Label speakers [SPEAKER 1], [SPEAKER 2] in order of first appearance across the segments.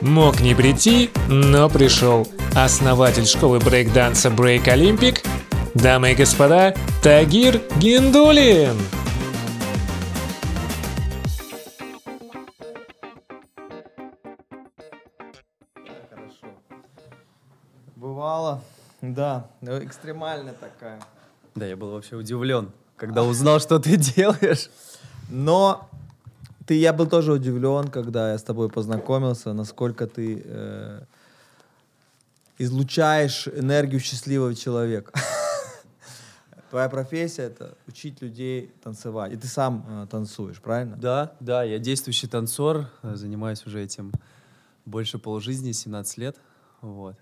[SPEAKER 1] Мог не прийти, но пришел. Основатель школы брейкданса Break Olympic, дамы и господа, Тагир Гиндулин.
[SPEAKER 2] Хорошо. Бывало, да, экстремально такая.
[SPEAKER 3] Да, я был вообще удивлен, когда узнал, что ты делаешь.
[SPEAKER 2] Но ты, я был тоже удивлен, когда я с тобой познакомился, насколько ты э, излучаешь энергию счастливого человека. Твоя профессия это учить людей танцевать. И ты сам э, танцуешь, правильно?
[SPEAKER 3] Да, да, я действующий танцор, э, занимаюсь уже этим больше полжизни, 17 лет. Вот.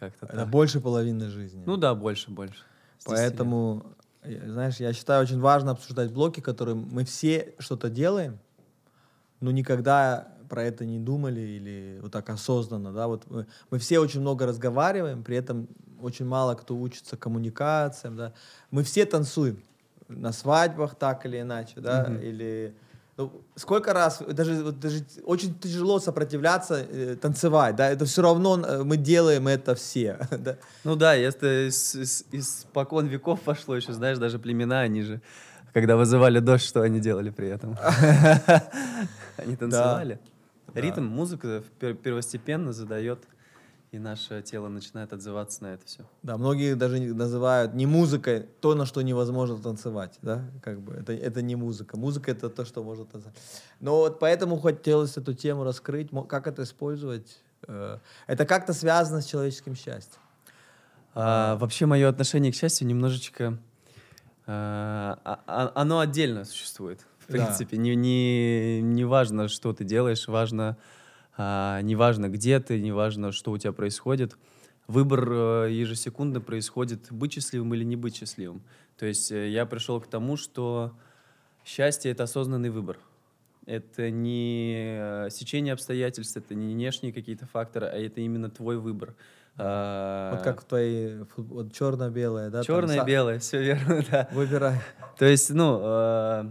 [SPEAKER 3] Как-то
[SPEAKER 2] Это
[SPEAKER 3] так.
[SPEAKER 2] больше половины жизни.
[SPEAKER 3] Ну да, больше, больше. С 10 лет.
[SPEAKER 2] Поэтому, знаешь, я считаю очень важно обсуждать блоки, которые мы все что-то делаем, но никогда про это не думали или вот так осознанно, да, вот мы, мы все очень много разговариваем, при этом очень мало кто учится коммуникациям, да, мы все танцуем на свадьбах так или иначе, да,
[SPEAKER 3] Мгм.
[SPEAKER 2] или ну, сколько раз, даже, вот даже очень тяжело сопротивляться, э, танцевать, да, это все равно э, мы делаем это все, да.
[SPEAKER 3] Ну да, это из, из, испокон веков пошло еще, знаешь, даже племена, они же, когда вызывали дождь, что они делали при этом? Они танцевали. Ритм, музыка пер- первостепенно задает, и наше тело начинает отзываться на это все.
[SPEAKER 2] Да, многие даже называют не музыкой то, на что невозможно танцевать, да, как бы это, это не музыка. Музыка это то, что можно танцевать. Но вот поэтому хотелось эту тему раскрыть, как это использовать. Э, Это как-то связано с человеческим счастьем.
[SPEAKER 3] А, вообще мое отношение к счастью немножечко... а, а- а- оно отдельно существует. В
[SPEAKER 2] Да.
[SPEAKER 3] принципе, не, не, не важно, что ты делаешь, важно... а, не важно, где ты, не важно, что у тебя происходит. Выбор э, ежесекундно происходит, быть счастливым или не быть счастливым. То есть э, я пришел к тому, что счастье — это осознанный выбор. Это не э, сечение обстоятельств, это не внешние какие-то факторы, а это именно твой выбор. А,
[SPEAKER 2] Вот как в твоей вот черно-белое, да? там
[SPEAKER 3] Черное,
[SPEAKER 2] са-
[SPEAKER 3] белое, все верно, да.
[SPEAKER 2] Выбирай.
[SPEAKER 3] То есть, ну, э,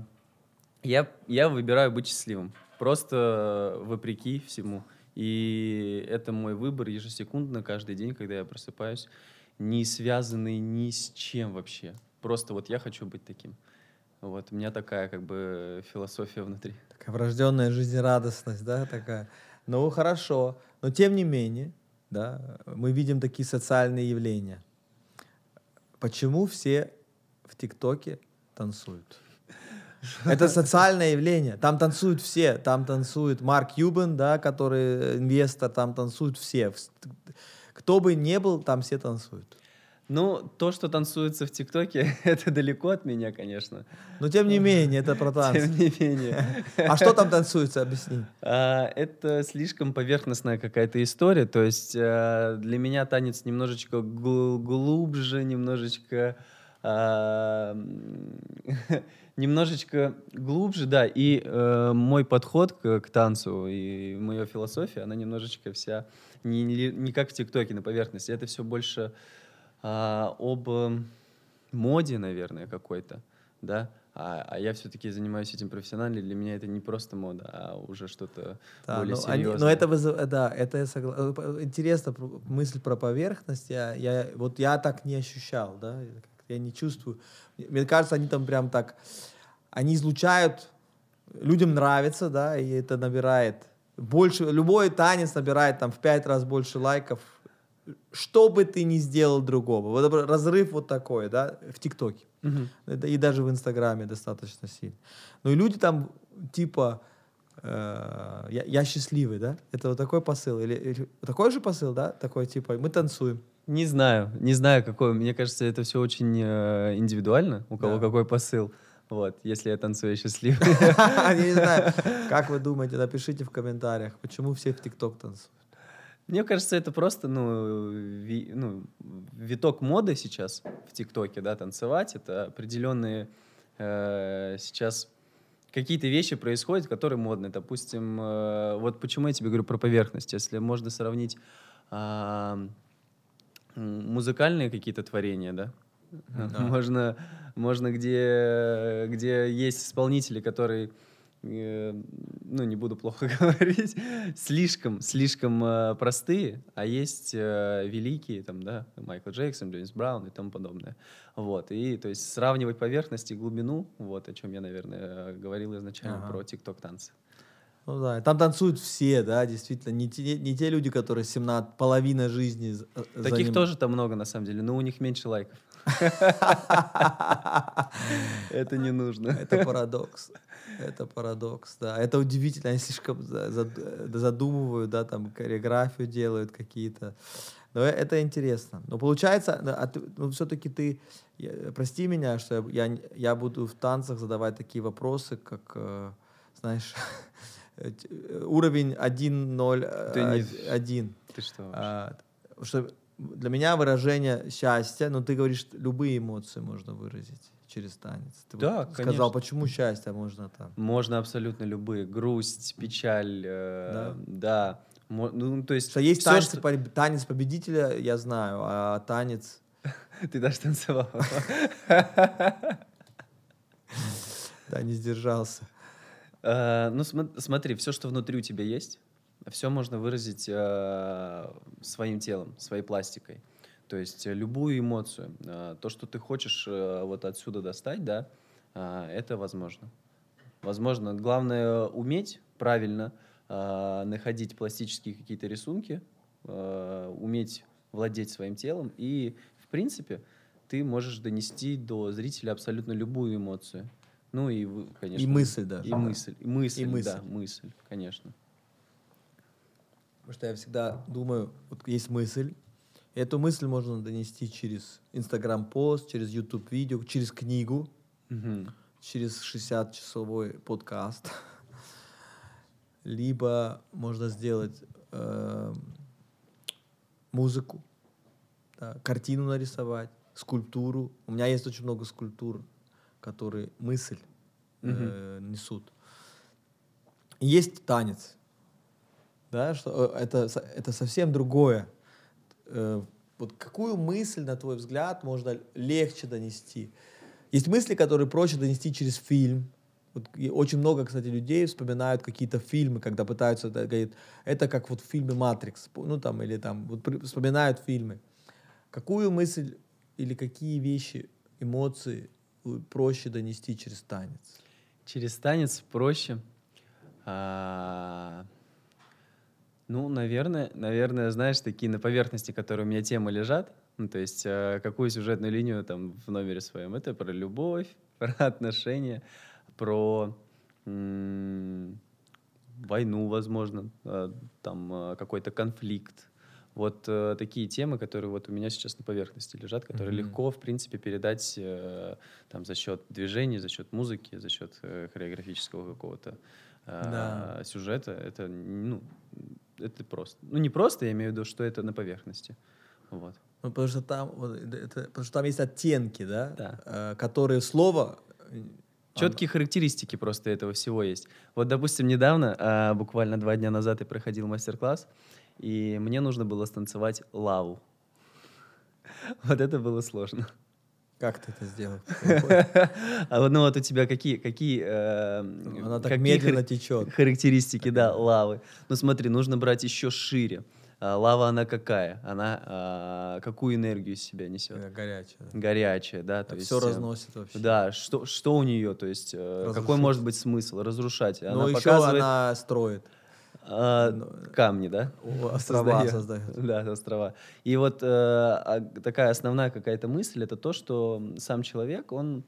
[SPEAKER 3] я, я выбираю быть счастливым. Просто вопреки всему. И это мой выбор ежесекундно, каждый день, когда я просыпаюсь, не связанный ни с чем вообще. Просто вот я хочу быть таким. Вот, у меня такая как бы философия внутри.
[SPEAKER 2] Такая врожденная жизнерадостность, да, такая. Ну, хорошо. Но тем не менее, да, мы видим такие социальные явления. Почему все в ТикТоке танцуют? Это социальное явление. Там танцуют все. Там танцует Марк Юбен, да, который инвестор, там танцуют все. Вс- Кто бы ни был, там все танцуют.
[SPEAKER 3] Ну, то, что танцуется в ТикТоке, это далеко от меня, конечно.
[SPEAKER 2] Но тем не менее, это про танцы.
[SPEAKER 3] Тем не менее.
[SPEAKER 2] А что там танцуется, объясни.
[SPEAKER 3] А, Это слишком поверхностная какая-то история. То есть э, для меня танец немножечко гл- глубже, немножечко а, немножечко глубже, да. И э, мой подход к, к танцу и моя философия, она немножечко вся не, не- не как в ТикТоке на поверхности. Это все больше а, об э, моде, наверное, какой-то, да. А, а я все-таки занимаюсь этим профессионально. Для меня это не просто мода, а уже что-то
[SPEAKER 2] Да,
[SPEAKER 3] более
[SPEAKER 2] ну, они-
[SPEAKER 3] серьезное.
[SPEAKER 2] но это вызыв- да, это я согла- э, интересно мысль про поверхность. Я, я вот я так не ощущал, да, я не чувствую. Мне кажется, они там прям так, они излучают, людям нравится, да, и это набирает больше. Любой танец набирает там в пять раз больше лайков, что бы ты ни сделал другого. Вот разрыв вот такой, да, в ТикТоке. Это и даже в Инстаграме достаточно сильно. Ну и люди там типа э, я, я счастливый, да? Это вот такой посыл или, или такой же посыл, да? Такой типа мы танцуем.
[SPEAKER 3] Не знаю, не знаю, какой. Мне кажется, это все очень э, индивидуально, у кого
[SPEAKER 2] Да.
[SPEAKER 3] какой посыл. Вот, если я танцую, я счастлив.
[SPEAKER 2] Не знаю, как вы думаете, напишите в комментариях, почему все в ТикТок танцуют.
[SPEAKER 3] Мне кажется, это просто, ну, ви- ну, виток моды сейчас в ТикТоке, да, танцевать. Это определенные э, сейчас какие-то вещи происходят, которые модные. Допустим, э, вот почему я тебе говорю про поверхность. Если можно сравнить м, музыкальные какие-то творения, да,
[SPEAKER 2] Да.
[SPEAKER 3] можно, можно где, где есть исполнители, которые э, ну, не буду плохо говорить, слишком, слишком э, простые, а есть э, великие, там, да, Майкл Джексон, Джеймс Браун и тому подобное. Вот, и, то есть, сравнивать поверхность и глубину, вот, о чем я, наверное, говорил изначально
[SPEAKER 2] Ага.
[SPEAKER 3] про тикток-танцы.
[SPEAKER 2] Ну да, там танцуют все, да, действительно. Не те, не те люди, которые 17, половина жизни э,
[SPEAKER 3] Таких
[SPEAKER 2] заним-
[SPEAKER 3] тоже там много, на самом деле, но у них меньше лайков. Это не нужно.
[SPEAKER 2] Это парадокс. Это парадокс, да. Это удивительно. Они слишком э, задумывают, да, там хореографию делают какие-то. Но это интересно. Но получается, а ты- ну, все-таки ты, я- прости меня, что я, я, я буду в танцах задавать такие вопросы, как, э, знаешь, уровень 1-0-1.
[SPEAKER 3] Ты не- Ты что?
[SPEAKER 2] А, что для меня выражение счастья, но ты говоришь, любые эмоции можно выразить через танец. Ты
[SPEAKER 3] Да,
[SPEAKER 2] вот сказал,
[SPEAKER 3] конечно.
[SPEAKER 2] почему счастье можно там.
[SPEAKER 3] Можно абсолютно любые. Грусть, печаль, э, да. Мо- Ну, то есть...
[SPEAKER 2] Что есть
[SPEAKER 3] всё,
[SPEAKER 2] танец,
[SPEAKER 3] что-
[SPEAKER 2] танец победителя, я знаю, а танец...
[SPEAKER 3] Ты даже танцевал.
[SPEAKER 2] Да, не сдержался.
[SPEAKER 3] Э, Ну, смо- смотри, все, что внутри у тебя есть, все можно выразить э, своим телом, своей пластикой. То есть любую эмоцию, э, то, что ты хочешь э, вот отсюда достать, да, э, это возможно. Возможно. Главное уметь правильно э, находить пластические какие-то рисунки, э, уметь владеть своим телом, и, в принципе, ты можешь донести до зрителя абсолютно любую эмоцию. Ну и, конечно...
[SPEAKER 2] И мысль даже.
[SPEAKER 3] И мысль. И мысль,
[SPEAKER 2] И мысль.
[SPEAKER 3] да, мысль, конечно.
[SPEAKER 2] Потому что я всегда думаю, вот есть мысль, и эту мысль можно донести через Инстаграм-пост, через YouTube-видео, через книгу,
[SPEAKER 3] Мгм.
[SPEAKER 2] через 60-часовой подкаст. Либо можно сделать э, музыку, да, картину нарисовать, скульптуру. У меня есть очень много скульптур, которые мысль э, несут. Есть танец. Да, что э, это, это совсем другое. Э, Вот какую мысль, на твой взгляд, можно легче донести? Есть мысли, которые проще донести через фильм. Вот очень много, кстати, людей вспоминают какие-то фильмы, когда пытаются, это, говорит, это как вот в фильме «Матрикс», ну там, или там, вот вспоминают фильмы. Какую мысль или какие вещи, эмоции проще донести через танец?
[SPEAKER 3] Через танец проще. А, Ну, наверное, наверное, знаешь, такие на поверхности, которые у меня темы лежат, ну, то есть э, какую сюжетную линию там в номере своем, это про любовь, про отношения, про м, войну, возможно, э, там э, какой-то конфликт. Вот э, такие темы, которые вот у меня сейчас на поверхности лежат, которые
[SPEAKER 2] Мгм.
[SPEAKER 3] легко, в принципе, передать э, там за счет движений, за счет музыки, за счет э, хореографического какого-то э,
[SPEAKER 2] Да.
[SPEAKER 3] сюжета. Это, ну, это просто. Ну, не просто, я имею в виду, что это на поверхности. Вот.
[SPEAKER 2] Ну, потому что там, вот, это- это- потому что там есть оттенки, да,
[SPEAKER 3] Да.
[SPEAKER 2] э, которые слово... э,
[SPEAKER 3] Четкие характеристики просто этого всего есть. Вот, допустим, недавно, а, буквально два дня назад, я проходил мастер-класс, и мне нужно было станцевать лаву. Вот это было сложно.
[SPEAKER 2] Как ты это сделал?
[SPEAKER 3] А вот, ну вот у тебя какие, какие, э,
[SPEAKER 2] Она так медленно течет.
[SPEAKER 3] характеристики, да, лавы. Ну смотри, нужно брать еще шире. А, лава она какая? Она а, какую энергию из себя несет?
[SPEAKER 2] Э, Горячая.
[SPEAKER 3] Горячая, да, то есть.
[SPEAKER 2] Все
[SPEAKER 3] э,
[SPEAKER 2] разносит вообще.
[SPEAKER 3] Да, что, что у нее, то есть, какой может быть смысл? Разрушать. Она
[SPEAKER 2] Но еще
[SPEAKER 3] показывает
[SPEAKER 2] она строит.
[SPEAKER 3] А,
[SPEAKER 2] Ну,
[SPEAKER 3] камни, да?
[SPEAKER 2] о, острова создает.
[SPEAKER 3] Да, острова. И вот э, а такая основная какая-то мысль это то, что сам человек, он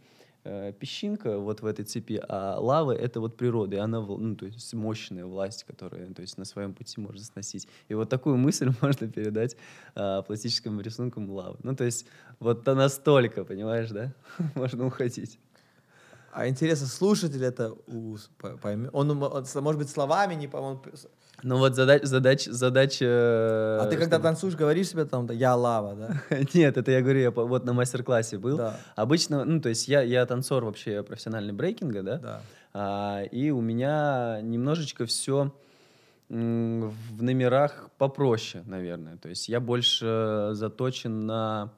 [SPEAKER 3] э, песчинка вот в этой цепи, а лава это вот природа, и она, ну, то есть мощная власть, которая, то есть на своем пути может сносить. И вот такую мысль можно передать э, пластическим рисунком лавы. Ну, то есть вот то настолько, понимаешь, да? Можно уходить.
[SPEAKER 2] А интересно, слушатель это поймет. Он, он может быть, словами не поймет.
[SPEAKER 3] Ну вот задач, задач, задача...
[SPEAKER 2] А ты когда танцуешь, говоришь себе там, я лава, да?
[SPEAKER 3] Нет, это я говорю, я вот на мастер-классе был.
[SPEAKER 2] Да.
[SPEAKER 3] Обычно, ну, то есть я, я танцор вообще профессиональный брейкинга, да?
[SPEAKER 2] Да.
[SPEAKER 3] А, и у меня немножечко все в номерах попроще, наверное. То есть я больше заточен на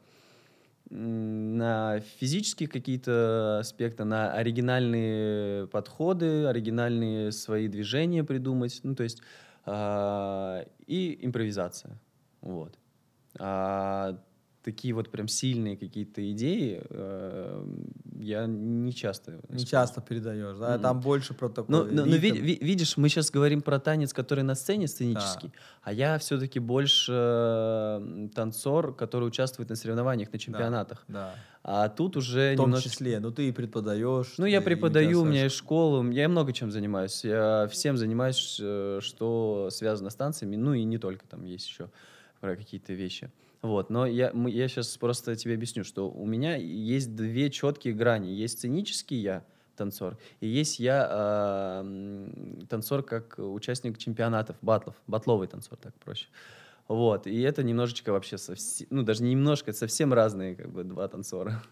[SPEAKER 3] на физические какие-то аспекты, на оригинальные подходы, оригинальные свои движения придумать, ну, то есть а, и импровизация, вот. А такие вот прям сильные какие-то идеи э, я не часто
[SPEAKER 2] Не
[SPEAKER 3] использую.
[SPEAKER 2] часто передаешь, да?
[SPEAKER 3] Мгм.
[SPEAKER 2] Там больше про такой
[SPEAKER 3] Ну, ну, ну, ви- видишь, мы сейчас говорим про танец, который на сцене сценический, а я все-таки больше э, танцор, который участвует на соревнованиях, на чемпионатах.
[SPEAKER 2] Да.
[SPEAKER 3] А тут уже
[SPEAKER 2] В том
[SPEAKER 3] немножко...
[SPEAKER 2] числе. Ну, ты и преподаешь.
[SPEAKER 3] Ну, я преподаю, у меня есть школа, я много чем занимаюсь. Я всем занимаюсь, э, что связано с танцами, ну и не только, там есть еще про какие-то вещи. Вот, но я, мы- я сейчас просто тебе объясню, что у меня есть две четкие грани. Есть сценический я, танцор, и есть я м, танцор как участник чемпионатов, батлов, батловый танцор, так проще. Вот, и это немножечко вообще совсем, ну даже не немножко, это совсем разные как бы два танцора.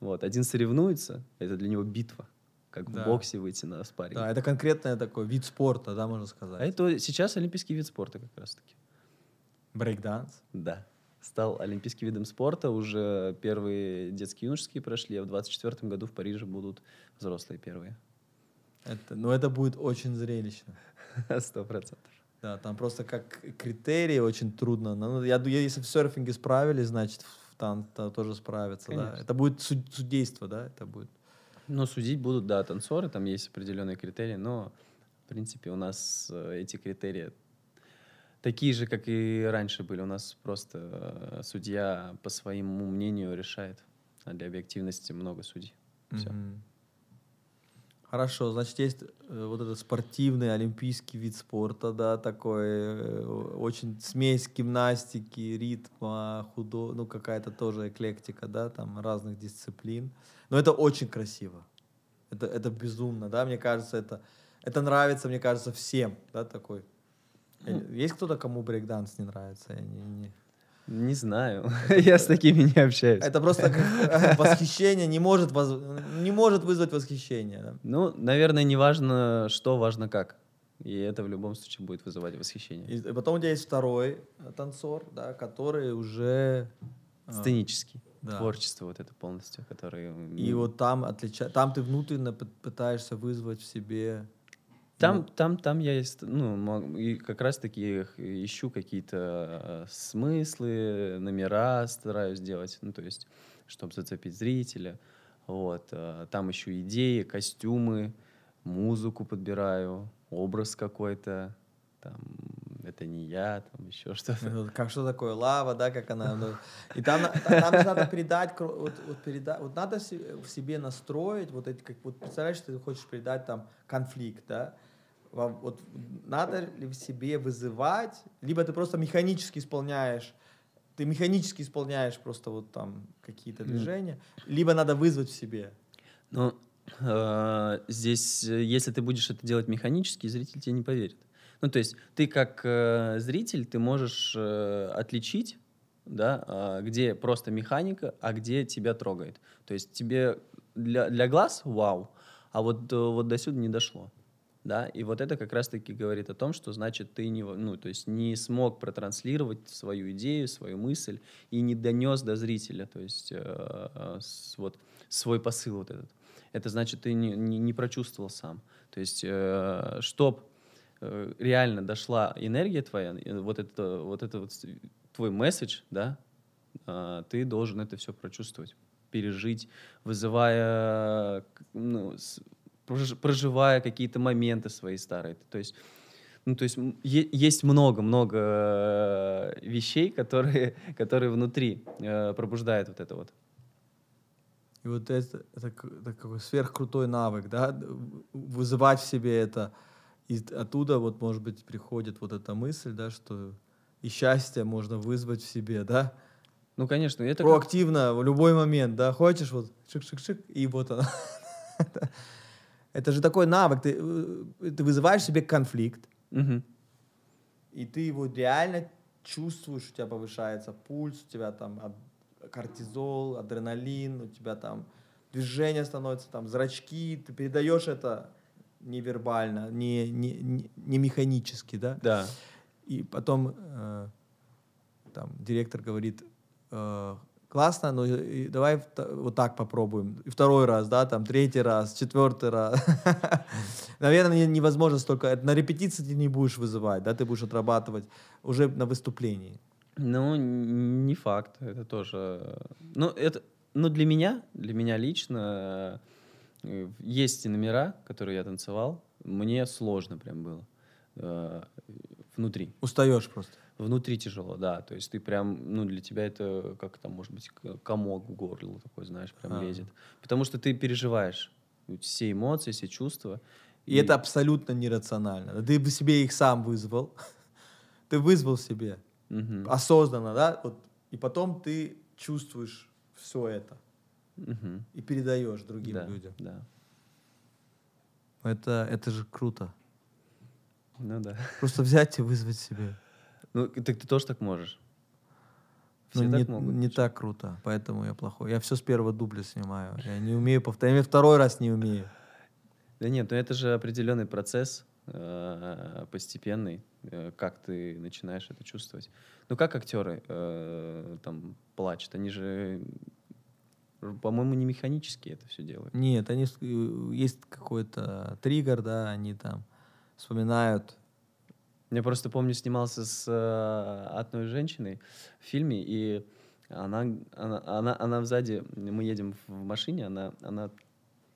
[SPEAKER 3] Вот, один соревнуется, это для него битва, как
[SPEAKER 2] Да.
[SPEAKER 3] в боксе выйти на спарринг.
[SPEAKER 2] Да, это конкретный такой вид спорта, да, можно сказать.
[SPEAKER 3] А это сейчас олимпийский вид спорта как раз-таки.
[SPEAKER 2] Брейкданс.
[SPEAKER 3] Да. Стал олимпийским видом спорта. Уже первые детские юношеские прошли, а в 24 году в Париже будут взрослые первые.
[SPEAKER 2] Это, ну, это будет очень зрелищно.
[SPEAKER 3] Сто процентов.
[SPEAKER 2] Да, там просто как критерии очень трудно. Ну, я, ду- если в серфинге справились, значит, в тан то тоже справятся. Да?
[SPEAKER 3] Конечно.
[SPEAKER 2] Это будет суд- судейство, да, это будет.
[SPEAKER 3] Но судить будут, да, танцоры, там есть определенные критерии, но, в принципе, у нас э, эти критерии такие же, как и раньше были. У нас просто э, судья по своему мнению решает. А для объективности много судей. Всё.
[SPEAKER 2] Мгм. Хорошо, значит, есть э, вот этот спортивный олимпийский вид спорта, да, такой э, очень смесь гимнастики, ритма, худо, ну какая-то тоже эклектика, да, там разных дисциплин. Но это очень красиво. Это, это безумно, да, мне кажется, это, это нравится, мне кажется, всем, да, такой. Э, Есть кто-то, кому брейкданс не нравится? Я не- не-
[SPEAKER 3] Не знаю. Я с такими не общаюсь.
[SPEAKER 2] Это просто как, восхищение не может, воз- не может вызвать восхищение. да.
[SPEAKER 3] Ну, наверное, не важно что, важно как. И это в любом случае будет вызывать восхищение.
[SPEAKER 2] И потом у тебя есть второй э, танцор, да, который уже...
[SPEAKER 3] Сценический.
[SPEAKER 2] да.
[SPEAKER 3] Творчество вот это полностью, которое...
[SPEAKER 2] И вот там отлича... там ты внутренне пы- пытаешься вызвать в себе...
[SPEAKER 3] Там,
[SPEAKER 2] ну,
[SPEAKER 3] там, там я есть, ну, и как раз-таки ищу какие-то э, смыслы, номера стараюсь делать, ну, то есть, чтобы зацепить зрителя. Вот. э, Там ищу идеи, костюмы, музыку подбираю, образ какой-то, там, это не я, там еще что-то.
[SPEAKER 2] вот Как что такое лава, да, как она... ну, И там, там, же надо передать, вот, вот, переда- вот надо в себе настроить, вот эти, как, вот представляешь, ты хочешь передать там конфликт, да, Во- вот надо ли в себе вызывать, либо ты просто механически исполняешь, ты механически исполняешь просто вот там какие-то движения, либо надо вызвать в себе.
[SPEAKER 3] Ну, э, здесь, э, если ты будешь это делать механически, зритель тебе не поверит. Ну, то есть ты как э, зритель, ты можешь э, отличить, да, а, где просто механика, а где тебя трогает. То есть тебе для, для глаз вау, а вот, до- вот до сюда не дошло. Да, и вот это как раз-таки говорит о том, что значит ты не, ну, то есть не смог протранслировать свою идею, свою мысль и не донес до зрителя, то есть э, э, вот свой посыл вот этот. Это значит ты не, не, не прочувствовал сам. То есть э, чтоб э, реально дошла энергия твоя, э, вот это вот это вот твой месседж, да, а, ты должен это все прочувствовать, пережить, вызывая, ну, проживая какие-то моменты свои старые. То есть, ну, то есть есть много-много э, вещей, которые, которые внутри э, пробуждают вот это вот.
[SPEAKER 2] И вот это, это, это какой сверхкрутой навык, да, вызывать в себе это. И оттуда вот, может быть, приходит вот эта мысль, да, что и счастье можно вызвать в себе, да,
[SPEAKER 3] Ну, конечно, это как-
[SPEAKER 2] проактивно в любой момент, да, хочешь вот шик-шик-шик, и вот оно. Это же такой навык, ты, э, ты вызываешь себе конфликт,
[SPEAKER 3] Мгм.
[SPEAKER 2] и ты его реально чувствуешь, у тебя повышается пульс, у тебя там кортизол, адреналин, у тебя там движение становится, там зрачки, ты передаешь это невербально, не, не, не, не механически, да?
[SPEAKER 3] Да.
[SPEAKER 2] И потом э, там директор говорит, э, классно, но и давай вот так попробуем. И второй раз, да, там, третий раз, четвертый раз. Наверное, не- невозможно столько. На репетиции ты не будешь вызывать, да, ты будешь отрабатывать уже на выступлении.
[SPEAKER 3] Ну, не факт, это тоже. Ну, это, ну для меня, для меня лично э, есть и номера, которые я танцевал. Мне сложно прям было э, внутри.
[SPEAKER 2] Устаешь просто.
[SPEAKER 3] Внутри тяжело, да. То есть ты прям, ну, для тебя это как там, может быть, комок в горле такой, знаешь, прям
[SPEAKER 2] А.
[SPEAKER 3] лезет. Потому что ты переживаешь все эмоции, все чувства.
[SPEAKER 2] И это абсолютно нерационально. Ты бы себе их сам вызвал. Ты вызвал себе
[SPEAKER 3] Мгм.
[SPEAKER 2] осознанно, да? Вот, и потом ты чувствуешь все это
[SPEAKER 3] Мгм.
[SPEAKER 2] и передаешь другим
[SPEAKER 3] Да,
[SPEAKER 2] людям.
[SPEAKER 3] Да.
[SPEAKER 2] Это, это же круто.
[SPEAKER 3] Ну да.
[SPEAKER 2] Просто взять и вызвать себе.
[SPEAKER 3] Ну, так ты тоже так можешь.
[SPEAKER 2] Ну,
[SPEAKER 3] Все
[SPEAKER 2] не,
[SPEAKER 3] так могут.
[SPEAKER 2] не так круто, поэтому я плохой. Я все с первого дубля снимаю. Я не умею повторять. Я второй раз не умею.
[SPEAKER 3] Да нет, ну это же определенный процесс э, постепенный, э, как ты начинаешь это чувствовать. Ну как актеры э, там плачут, они же, по-моему, не механически это все делают.
[SPEAKER 2] Нет, они есть какой-то триггер, да, они там вспоминают.
[SPEAKER 3] Я просто помню, снимался с э, одной женщиной в фильме, и она, она, она, она сзади, мы едем в машине, она, она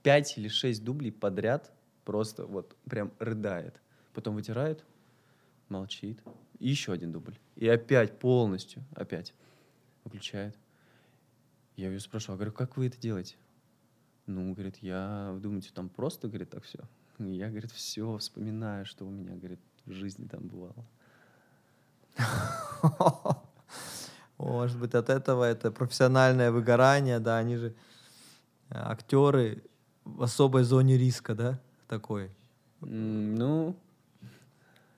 [SPEAKER 3] пять или шесть дублей подряд просто вот прям рыдает. Потом вытирает, молчит. И еще один дубль. И опять полностью, опять выключает. Я ее спрашиваю, а говорю, как вы это делаете? Ну, говорит, я, вы думаете, там просто, говорит, так все? Я, говорит, все вспоминаю, что у меня, говорит, в жизни там бывало.
[SPEAKER 2] Может быть, от этого это профессиональное выгорание, да, они же э, актеры в особой зоне риска, да, такой.
[SPEAKER 3] Ну,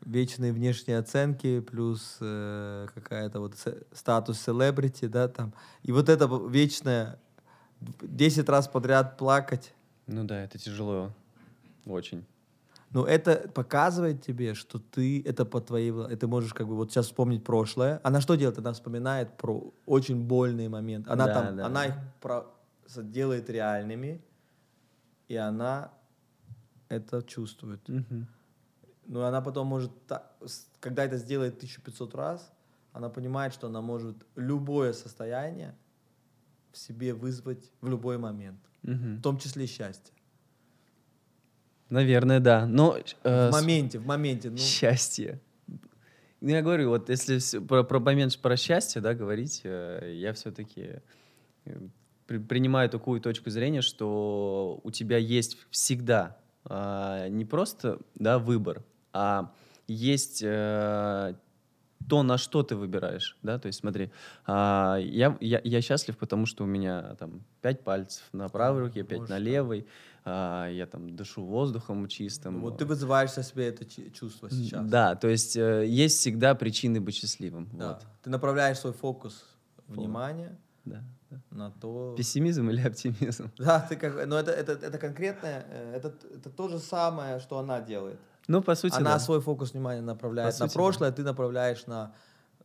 [SPEAKER 2] Вечные внешние оценки плюс э, какая-то вот статус селебрити, да, там. И вот это вечное 10 раз подряд плакать,
[SPEAKER 3] ну да, это тяжело. Очень.
[SPEAKER 2] Ну, это показывает тебе, что ты это по твоей... Ты можешь как бы вот сейчас вспомнить прошлое. Она что делает? Она вспоминает про очень больные моменты. Она
[SPEAKER 3] Да,
[SPEAKER 2] там,
[SPEAKER 3] да.
[SPEAKER 2] она их про- делает реальными, и она это чувствует.
[SPEAKER 3] Мгм.
[SPEAKER 2] Но она потом может, когда это сделает 1500 раз, она понимает, что она может любое состояние в себе вызвать в любой момент,
[SPEAKER 3] Мгм.
[SPEAKER 2] в том числе счастье.
[SPEAKER 3] Наверное, да. Но э,
[SPEAKER 2] В моменте, в моменте. Ну,
[SPEAKER 3] счастье. Ну, я говорю, вот если про, про момент, про счастье, да, говорить, э, я все-таки принимаю такую точку зрения, что у тебя есть всегда а, не просто, да, выбор, а есть э, то, на что ты выбираешь, да, то есть смотри, а, я, я, я счастлив, потому что у меня там пять пальцев на правой руке, пять
[SPEAKER 2] Боже,
[SPEAKER 3] на левой, я там дышу воздухом чистым.
[SPEAKER 2] вот ты вызываешь со себе это чувство сейчас.
[SPEAKER 3] Да, то есть э, есть всегда причины быть счастливым.
[SPEAKER 2] Да.
[SPEAKER 3] Вот.
[SPEAKER 2] Ты направляешь свой фокус внимания
[SPEAKER 3] Да, да.
[SPEAKER 2] на то...
[SPEAKER 3] Пессимизм или оптимизм?
[SPEAKER 2] Да, ты как... Но это, это, это конкретное, э, это, это то же самое, что она делает.
[SPEAKER 3] Ну, по сути,
[SPEAKER 2] она
[SPEAKER 3] да.
[SPEAKER 2] свой фокус внимания направляет
[SPEAKER 3] По
[SPEAKER 2] на
[SPEAKER 3] сути,
[SPEAKER 2] прошлое, ты направляешь на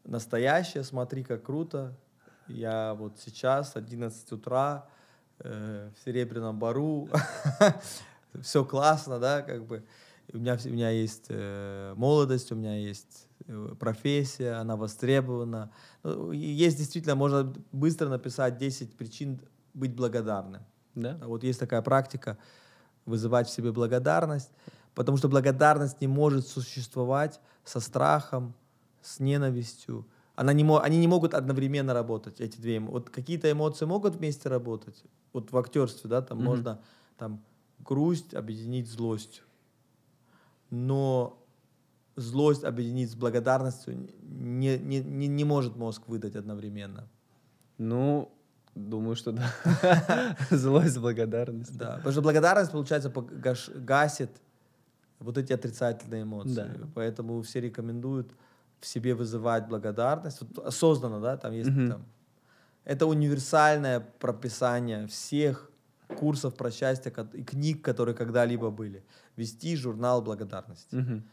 [SPEAKER 2] настоящее. Смотри, как круто. Я вот сейчас, 11 утра, э, в Серебряном Бару. Все классно, да, как бы. У меня, у меня есть э, молодость, у меня есть э, профессия, она востребована. Ну, есть действительно, можно быстро написать 10 причин быть благодарным.
[SPEAKER 3] Да?
[SPEAKER 2] А Вот есть такая практика вызывать в себе благодарность, потому что благодарность не может существовать со страхом, с ненавистью. Она не они не могут одновременно работать, эти две Вот какие-то эмоции могут вместе работать. Вот в актерстве, да, там
[SPEAKER 3] Мгм.
[SPEAKER 2] можно там, грусть объединить с злостью. Но злость объединить с благодарностью не, не, не, не может мозг выдать одновременно.
[SPEAKER 3] Ну, думаю, что да. Злость, благодарность.
[SPEAKER 2] Да, потому что благодарность, получается, гасит вот эти отрицательные эмоции. Поэтому все рекомендуют в себе вызывать благодарность. Вот осознанно, да, там есть
[SPEAKER 3] Мгм.
[SPEAKER 2] там. Это универсальное прописание всех курсов про счастье и книг, которые когда-либо были. Вести журнал благодарности.
[SPEAKER 3] Мгм.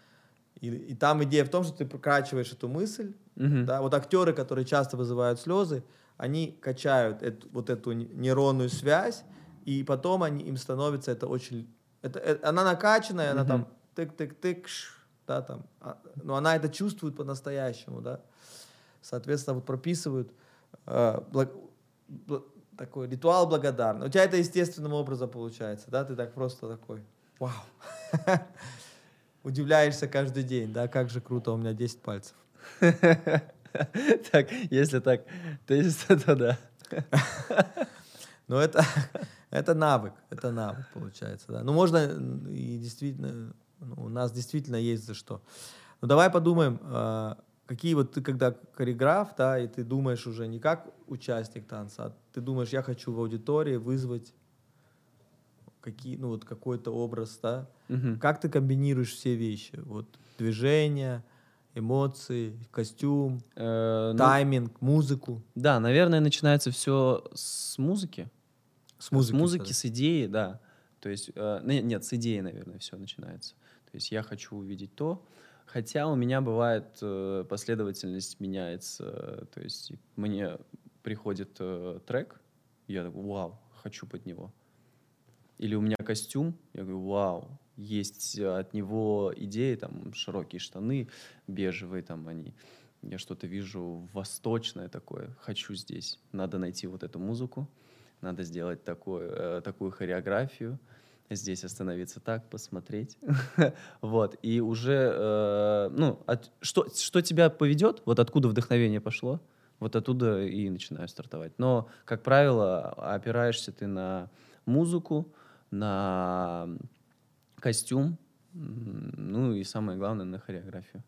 [SPEAKER 2] И, и там идея в том, что ты прокачиваешь эту мысль.
[SPEAKER 3] Мгм.
[SPEAKER 2] Да, вот актеры, которые часто вызывают слезы, они качают эту, вот эту нейронную связь, и потом они, им становится это очень... Это, э, она накачанная, она там тык-тык-тык, да, там, а, но она это чувствует по-настоящему, да. Соответственно, вот прописывают э, благ- бл- такой ритуал благодарный. У тебя это естественным образом получается, да, ты так просто такой, вау. Удивляешься каждый день, да, как же круто, у меня 10 пальцев.
[SPEAKER 3] Так, если так, то есть это да.
[SPEAKER 2] Но это, это навык, это навык получается, да. Ну, можно и действительно, ну, у нас действительно есть за что. Ну, давай подумаем, а, какие вот ты, когда хореограф, да, и ты думаешь уже не как участник танца, а ты думаешь, я хочу в аудитории вызвать какие, ну, вот какой-то образ, да.
[SPEAKER 3] Мгм.
[SPEAKER 2] Как ты комбинируешь все вещи? Вот движение, эмоции, костюм,
[SPEAKER 3] Э, ну,
[SPEAKER 2] тайминг, музыку.
[SPEAKER 3] Да, наверное, начинается все с музыки.
[SPEAKER 2] С музыки.
[SPEAKER 3] С музыки, с идеи, да. То есть, э, не- нет, с идеи, наверное, все начинается. То есть я хочу увидеть то, хотя у меня бывает э, последовательность меняется. То есть мне приходит э, трек, я такой, вау, хочу под него. Или у меня костюм, я говорю, вау, есть э, от него идеи, там, широкие штаны, бежевые, там, они, я что-то вижу восточное такое, хочу здесь, надо найти вот эту музыку, надо сделать такое, такую хореографию, здесь остановиться так, посмотреть, вот, и уже, э, ну, что, что тебя поведет, вот откуда вдохновение пошло, вот оттуда и начинаю стартовать. Но, как правило, опираешься ты на музыку, на костюм, ну и самое главное, на хореографию.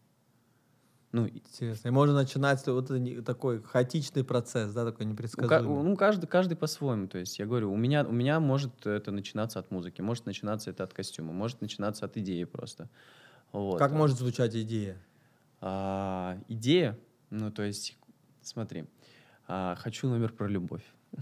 [SPEAKER 3] Ну,
[SPEAKER 2] Интересно. И можно начинать вот такой хаотичный процесс, да, такой
[SPEAKER 3] у ка-
[SPEAKER 2] непредсказуемый.
[SPEAKER 3] ну, каждый, каждый по-своему. То есть я говорю, у меня, у меня может это начинаться от музыки, может начинаться это от костюма, может начинаться от идеи просто. Вот.
[SPEAKER 2] Как может звучать идея?
[SPEAKER 3] А, идея, ну, то есть, смотри, а, хочу номер про любовь.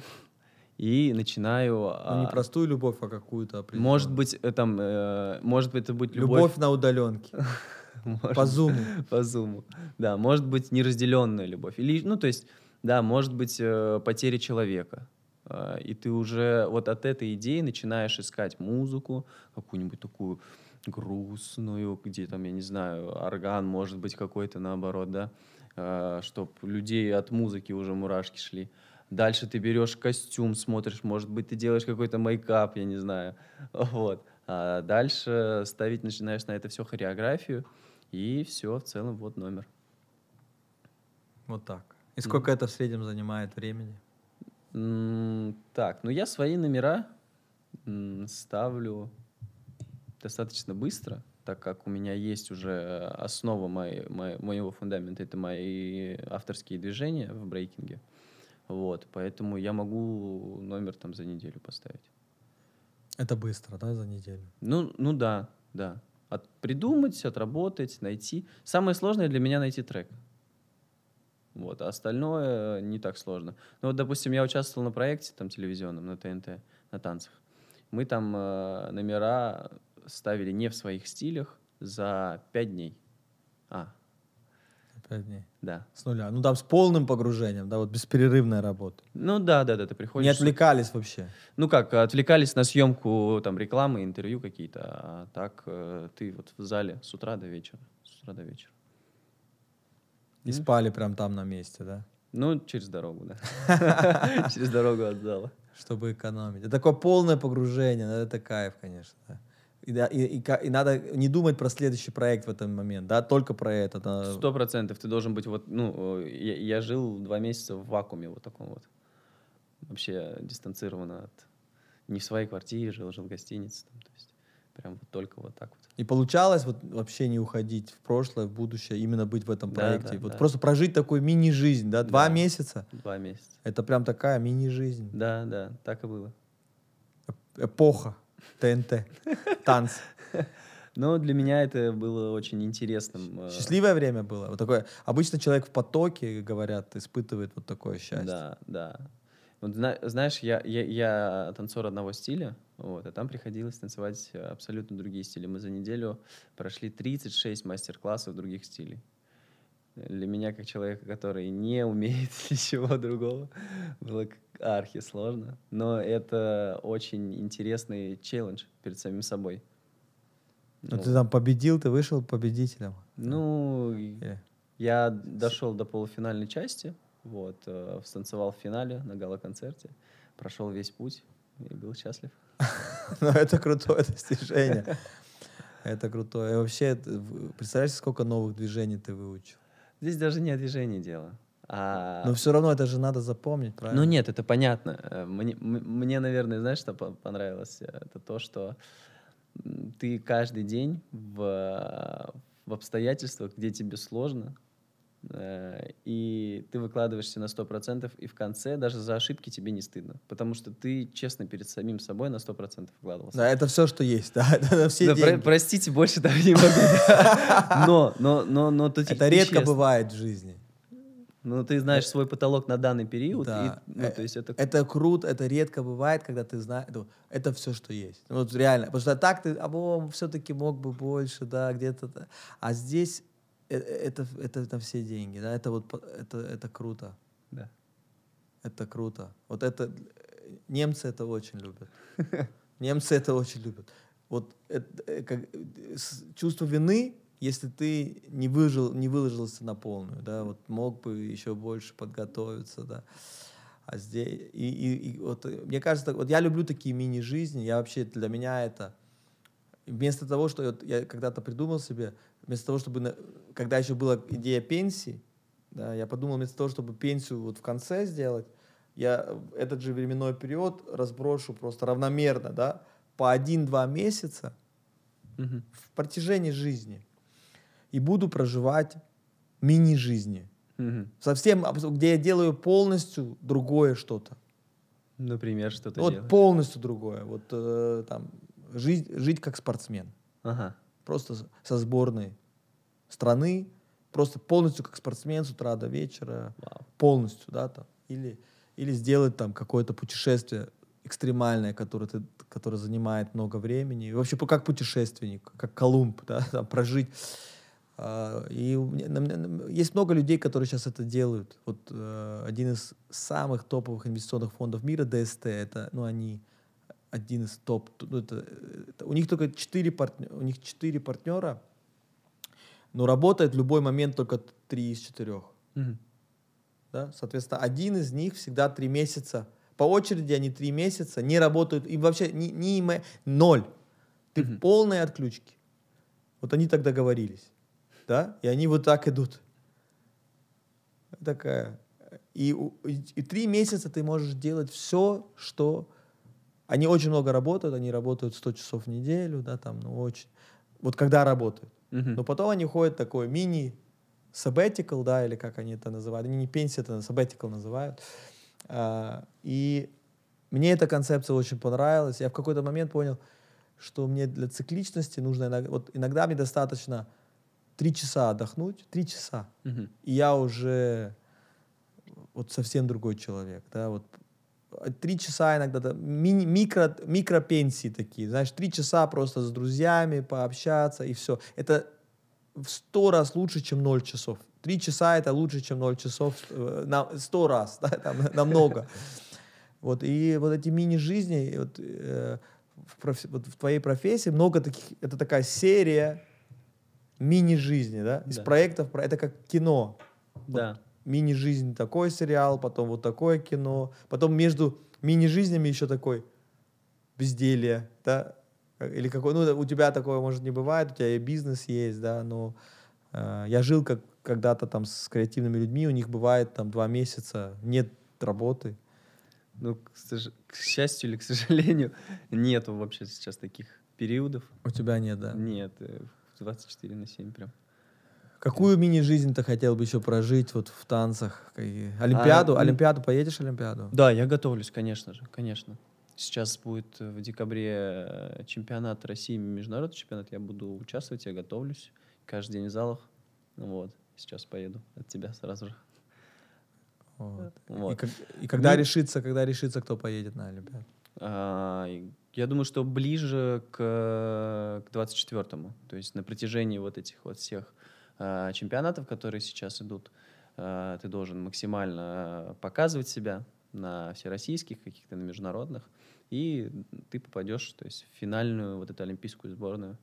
[SPEAKER 3] И начинаю...
[SPEAKER 2] Ну, не
[SPEAKER 3] а,
[SPEAKER 2] простую любовь, а какую-то определенную.
[SPEAKER 3] Может быть, э, там, э, может быть, это будет любовь...
[SPEAKER 2] Любовь на удаленке.
[SPEAKER 3] может
[SPEAKER 2] По зуму.
[SPEAKER 3] По зуму. Да, может быть неразделенная любовь. Или, ну, то есть, да, может быть э, потеря человека. А, И ты уже вот от этой идеи начинаешь искать музыку, какую-нибудь такую грустную, где там, я не знаю, орган, может быть, какой-то наоборот, да, чтобы людей от музыки уже мурашки шли. Дальше ты берешь костюм, смотришь, может быть, ты делаешь какой-то мейкап, я не знаю. Вот. А дальше ставить начинаешь на это все хореографию, и все, в целом, вот номер.
[SPEAKER 2] Вот так. И сколько это в среднем занимает времени?
[SPEAKER 3] М, Так, ну я свои номера м, ставлю достаточно быстро, так как у меня есть уже основа моей- мо- моего фундамента, это мои авторские движения в брейкинге. Вот, поэтому я могу номер там за неделю поставить.
[SPEAKER 2] Это быстро, да, за неделю?
[SPEAKER 3] Ну, ну да, да. От, придумать, отработать, найти. Самое сложное для меня найти трек. Вот, а остальное не так сложно. Ну вот, допустим, я участвовал на проекте там телевизионном на ТНТ, на танцах. Мы там э, номера ставили не в своих стилях за пять дней. А,
[SPEAKER 2] Пять дней.
[SPEAKER 3] да.
[SPEAKER 2] С нуля. Ну, там с полным погружением, да, вот бесперерывная работа.
[SPEAKER 3] Ну да, да, да, ты приходишь.
[SPEAKER 2] Не отвлекались вообще.
[SPEAKER 3] Ну как, отвлекались на съемку там рекламы, интервью какие-то, а так э, ты вот в зале с утра до вечера, с утра до вечера.
[SPEAKER 2] И спали прям там на месте, да?
[SPEAKER 3] Ну, через дорогу, да. Через дорогу от зала.
[SPEAKER 2] Чтобы экономить. Это такое полное погружение, это кайф, конечно. да. И, да, и, и и надо не думать про следующий проект в этот момент, да, только про это. да.
[SPEAKER 3] Сто процентов ты должен быть вот, ну, э, я, я жил два месяца в вакууме вот таком вот. Вообще дистанцированно от... Не в своей квартире жил, жил в гостинице. Там, то есть прям вот только вот так вот.
[SPEAKER 2] И получалось вот вообще не уходить в прошлое, в будущее, именно быть в этом
[SPEAKER 3] Да,
[SPEAKER 2] проекте.
[SPEAKER 3] да,
[SPEAKER 2] вот
[SPEAKER 3] да.
[SPEAKER 2] просто прожить такую мини-жизнь, да, два
[SPEAKER 3] Да.
[SPEAKER 2] месяца.
[SPEAKER 3] Два месяца.
[SPEAKER 2] Это прям такая мини-жизнь.
[SPEAKER 3] Да, да, так и было.
[SPEAKER 2] Эпоха ТНТ, танцы.
[SPEAKER 3] Но для меня это было очень интересным. э,
[SPEAKER 2] Счастливое время было. Вот такое. Обычно человек в потоке, говорят, испытывает вот такое счастье.
[SPEAKER 3] Да, да. Вот зна- знаешь, я, я, я танцор одного стиля, вот, а там приходилось танцевать абсолютно другие стили. Мы за неделю прошли 36 мастер-классов других стилей. Для меня, как человека, который не умеет ничего другого, было архи сложно. Но это очень интересный челлендж перед самим собой.
[SPEAKER 2] Ну,
[SPEAKER 3] Ну,
[SPEAKER 2] ты там победил, ты вышел победителем.
[SPEAKER 3] ну, и
[SPEAKER 2] Или-
[SPEAKER 3] я дошел до полуфинальной части, вот, э, станцевал в финале на гала-концерте, прошел весь путь и был счастлив.
[SPEAKER 2] Ну, это крутое достижение. Это крутое. И вообще, представляешь, сколько новых движений ты выучил?
[SPEAKER 3] Здесь даже не о движении дело. А...
[SPEAKER 2] Но все равно это же надо запомнить, правильно?
[SPEAKER 3] Ну нет, это понятно. Э, Мне, мне, наверное, знаешь, что по- понравилось? Э, Это то, что ты каждый день в, э, в обстоятельствах, где тебе сложно, и ты выкладываешься на 100%, и в конце даже за ошибки тебе не стыдно, потому что ты честно перед самим собой на 100% вкладывался.
[SPEAKER 2] Да, это все, что есть, да, это все
[SPEAKER 3] Да, про-
[SPEAKER 2] деньги.
[SPEAKER 3] простите, больше там не могу. Но, но, но, но ты,
[SPEAKER 2] Это редко
[SPEAKER 3] честно.
[SPEAKER 2] бывает в жизни.
[SPEAKER 3] Ну, ты знаешь свой потолок на данный период,
[SPEAKER 2] Да.
[SPEAKER 3] и, ну,
[SPEAKER 2] Э,
[SPEAKER 3] то есть это
[SPEAKER 2] Это круто, это редко бывает, когда ты знаешь, ну, это все, что есть. Вот реально, потому что так ты, а все-таки мог бы больше, да, где-то. А здесь э, это, это, это все деньги, да, это вот, это, это круто,
[SPEAKER 3] да.
[SPEAKER 2] это круто. Вот это, э, немцы это очень любят. Немцы это очень любят. Вот это, э, как, э, чувство вины, если ты не выжил, не выложился на полную, да, вот мог бы еще больше подготовиться, да. А здесь и, и- и вот э, мне кажется, вот я люблю такие мини-жизни. Я вообще для меня это вместо того, что вот я когда-то придумал себе, вместо того, чтобы на- когда еще была идея пенсии, да, я подумал вместо того, чтобы пенсию вот в конце сделать, я этот же временной период разброшу просто равномерно, да, по один-два месяца
[SPEAKER 3] Мгм.
[SPEAKER 2] в протяжении жизни и буду проживать мини-жизни.
[SPEAKER 3] Мгм.
[SPEAKER 2] Совсем, где я делаю полностью другое что-то.
[SPEAKER 3] Например, что ты
[SPEAKER 2] вот
[SPEAKER 3] делаешь?
[SPEAKER 2] полностью другое. Вот э, там жить, жить как спортсмен.
[SPEAKER 3] Ага.
[SPEAKER 2] Просто со сборной страны, просто полностью как спортсмен с утра до вечера,
[SPEAKER 3] Вау.
[SPEAKER 2] полностью, да, там. Или, или сделать там какое-то путешествие экстремальное, которое, ты, которое занимает много времени. И вообще как путешественник, как Колумб, да, там, прожить. А, И меня- есть много людей, которые сейчас это делают. Вот э, один из самых топовых инвестиционных фондов мира, ДСТ, это, ну, они один из топ. ну, это, это- у них только четыре партнера, у них четыре партнера, но работает в любой момент только три из четырех.
[SPEAKER 3] Мгм.
[SPEAKER 2] Да? Соответственно, один из них всегда три месяца. По очереди они три месяца не работают. И вообще ни, ни ме- ноль. Ты в полной отключке. Вот они так договорились. Да? И они вот так идут. Такая. И, и, и три месяца ты можешь делать все, что... Они очень много работают, они работают 100 часов в неделю, да, там, ну, очень. Вот когда работают.
[SPEAKER 3] Мгм.
[SPEAKER 2] Но потом они ходят такой мини sabbatical, да, или как они это называют. Они не пенсия, это sabbatical называют. А, и мне эта концепция очень понравилась. Я в какой-то момент понял, что мне для цикличности нужно иногда, вот иногда мне достаточно три часа отдохнуть, три часа,
[SPEAKER 3] Мгм.
[SPEAKER 2] и я уже вот совсем другой человек, да, вот три часа иногда, да, мини, микро, микропенсии такие, знаешь, три часа просто с друзьями пообщаться и все. Это в сто раз лучше, чем ноль часов. Три часа это лучше, чем ноль часов э, на сто раз, да, там, намного. Вот, и вот эти мини-жизни, вот, э, в, профи- вот в твоей профессии много таких, это такая серия мини-жизни, да, из
[SPEAKER 3] Да.
[SPEAKER 2] проектов, про- это как кино.
[SPEAKER 3] Да.
[SPEAKER 2] Мини-жизнь такой сериал, потом вот такое кино, потом между мини-жизнями еще такой безделье, да, Как- или какой, ну, у тебя такое, может, не бывает, у тебя и бизнес есть, да, но э, я жил как когда-то там с креативными людьми, у них бывает там два месяца, нет работы,
[SPEAKER 3] Ну, к, сож- к счастью или к сожалению, нету вообще сейчас таких периодов.
[SPEAKER 2] у тебя нет, да.
[SPEAKER 3] Нет, э, 24 на 7 прям.
[SPEAKER 2] Какую мини-жизнь ты хотел бы еще прожить вот в танцах? Олимпиаду?
[SPEAKER 3] м.
[SPEAKER 2] Олимпиаду поедешь Олимпиаду?
[SPEAKER 3] Да, я готовлюсь, конечно же, конечно. Сейчас будет э, в декабре э, чемпионат России, международный чемпионат. Я буду участвовать, я готовлюсь. Каждый день в залах. Вот, сейчас поеду от тебя сразу же.
[SPEAKER 2] Вот. И,
[SPEAKER 3] Вот.
[SPEAKER 2] как- и когда
[SPEAKER 3] Ну-
[SPEAKER 2] решится, когда решится, кто поедет на Олимпиаду?
[SPEAKER 3] А, и Я думаю, что ближе к, к 24-му. То есть на протяжении вот этих вот всех э, чемпионатов, которые сейчас идут, э, ты должен максимально показывать себя на всероссийских, каких-то на международных, и ты попадешь то есть, в финальную вот эту олимпийскую сборную.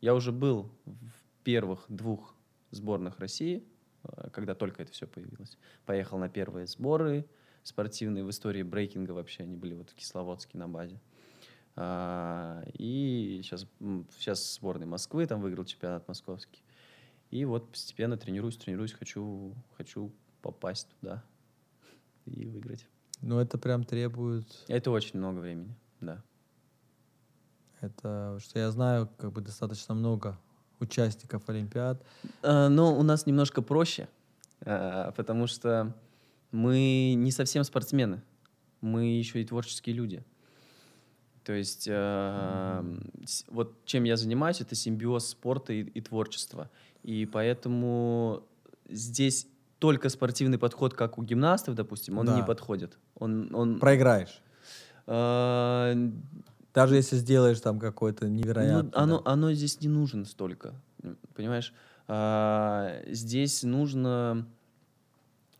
[SPEAKER 3] Я уже был в первых двух сборных России, э, когда только это все появилось. Поехал на первые сборы спортивные в истории брейкинга вообще, они были вот в Кисловодске на базе. А, и сейчас, сейчас сборной Москвы, там выиграл чемпионат московский. И вот постепенно тренируюсь, тренируюсь, хочу, хочу попасть туда и выиграть.
[SPEAKER 2] Ну, это прям требует...
[SPEAKER 3] Это очень много времени, да.
[SPEAKER 2] Это, что я знаю, как бы достаточно много участников Олимпиад.
[SPEAKER 3] А, но у нас немножко проще, а, потому что мы не совсем спортсмены, мы еще и творческие люди. То есть э, mm-hmm. вот чем я занимаюсь, это симбиоз спорта и, и творчества. И поэтому здесь только спортивный подход, как у гимнастов, допустим, он да. не подходит. Он, он...
[SPEAKER 2] Проиграешь. Э, Даже если сделаешь там какой-то невероятный.
[SPEAKER 3] Ну, оно, да. оно здесь не нужно столько. Понимаешь? А, здесь нужно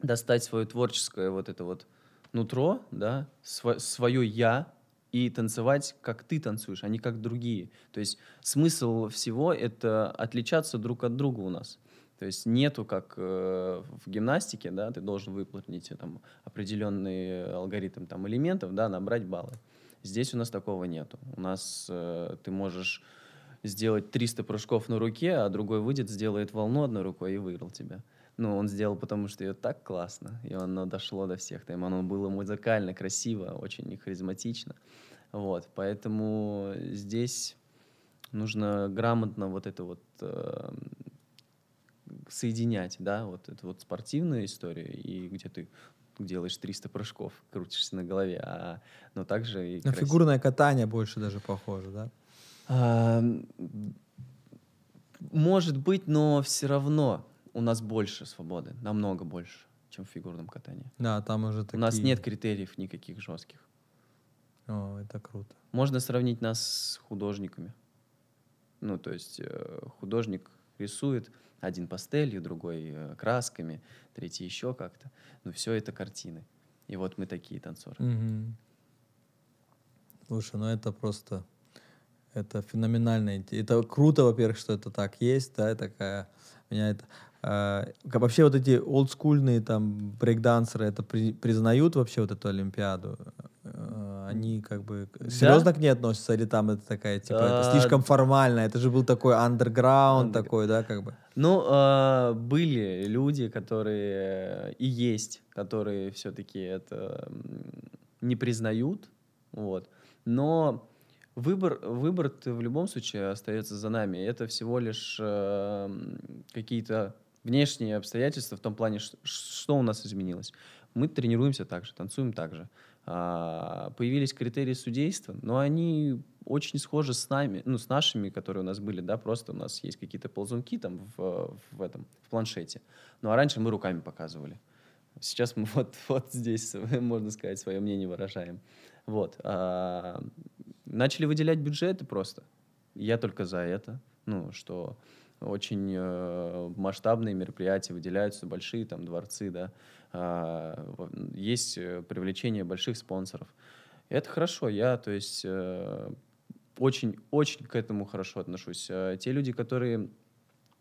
[SPEAKER 3] достать свое творческое вот это вот нутро, да, св- свое я, и танцевать, как ты танцуешь, а не как другие. То есть смысл всего — это отличаться друг от друга у нас. То есть нету, как э, в гимнастике, да, ты должен выполнить там, определенный алгоритм там, элементов, да, набрать баллы. Здесь у нас такого нету. У нас э, ты можешь сделать 300 прыжков на руке, а другой выйдет, сделает волну одной рукой и выиграл тебя. Ну, он сделал, потому что ее так классно, и оно дошло до всех. Там оно было музыкально, красиво, очень харизматично. Вот, поэтому здесь нужно грамотно вот это вот э, соединять, да, вот эту вот спортивную историю, и где ты делаешь 300 прыжков, крутишься на голове, а, но также и...
[SPEAKER 2] На красиво. фигурное катание больше даже похоже, да?
[SPEAKER 3] А, может быть, но все равно у нас больше свободы, намного больше, чем в фигурном катании.
[SPEAKER 2] Да, там уже такие...
[SPEAKER 3] У нас нет критериев никаких жестких.
[SPEAKER 2] О, это круто.
[SPEAKER 3] Можно сравнить нас с художниками. Ну, то есть э, художник рисует один пастелью, другой э, красками, третий еще как-то. Но все это картины. И вот мы такие танцоры.
[SPEAKER 2] Угу. Слушай, ну это просто это феноменально. Это круто, во-первых, что это так есть, да, такая меня это а, вообще вот эти олдскульные там брейкдансеры это при, признают вообще вот эту Олимпиаду? А, они как бы серьезно да? к ней относятся или там это такая типа а, это слишком формально? Это же был такой андерграунд такой, да, как бы?
[SPEAKER 3] Ну а, были люди, которые и есть, которые все-таки это не признают, вот. Но Выбор, выбор в любом случае остается за нами. Это всего лишь э, какие-то внешние обстоятельства в том плане, что, у нас изменилось. Мы тренируемся так же, танцуем так же. А, появились критерии судейства, но они очень схожи с нами, ну, с нашими, которые у нас были, да, просто у нас есть какие-то ползунки там в, в этом, в планшете. Ну, а раньше мы руками показывали. Сейчас мы вот, вот здесь, можно сказать, свое мнение выражаем. Вот. А, начали выделять бюджеты просто. Я только за это. Ну, что очень э, масштабные мероприятия выделяются, большие там дворцы, да, э, есть привлечение больших спонсоров. Это хорошо, я, то есть, э, очень, очень к этому хорошо отношусь. Э, те люди, которые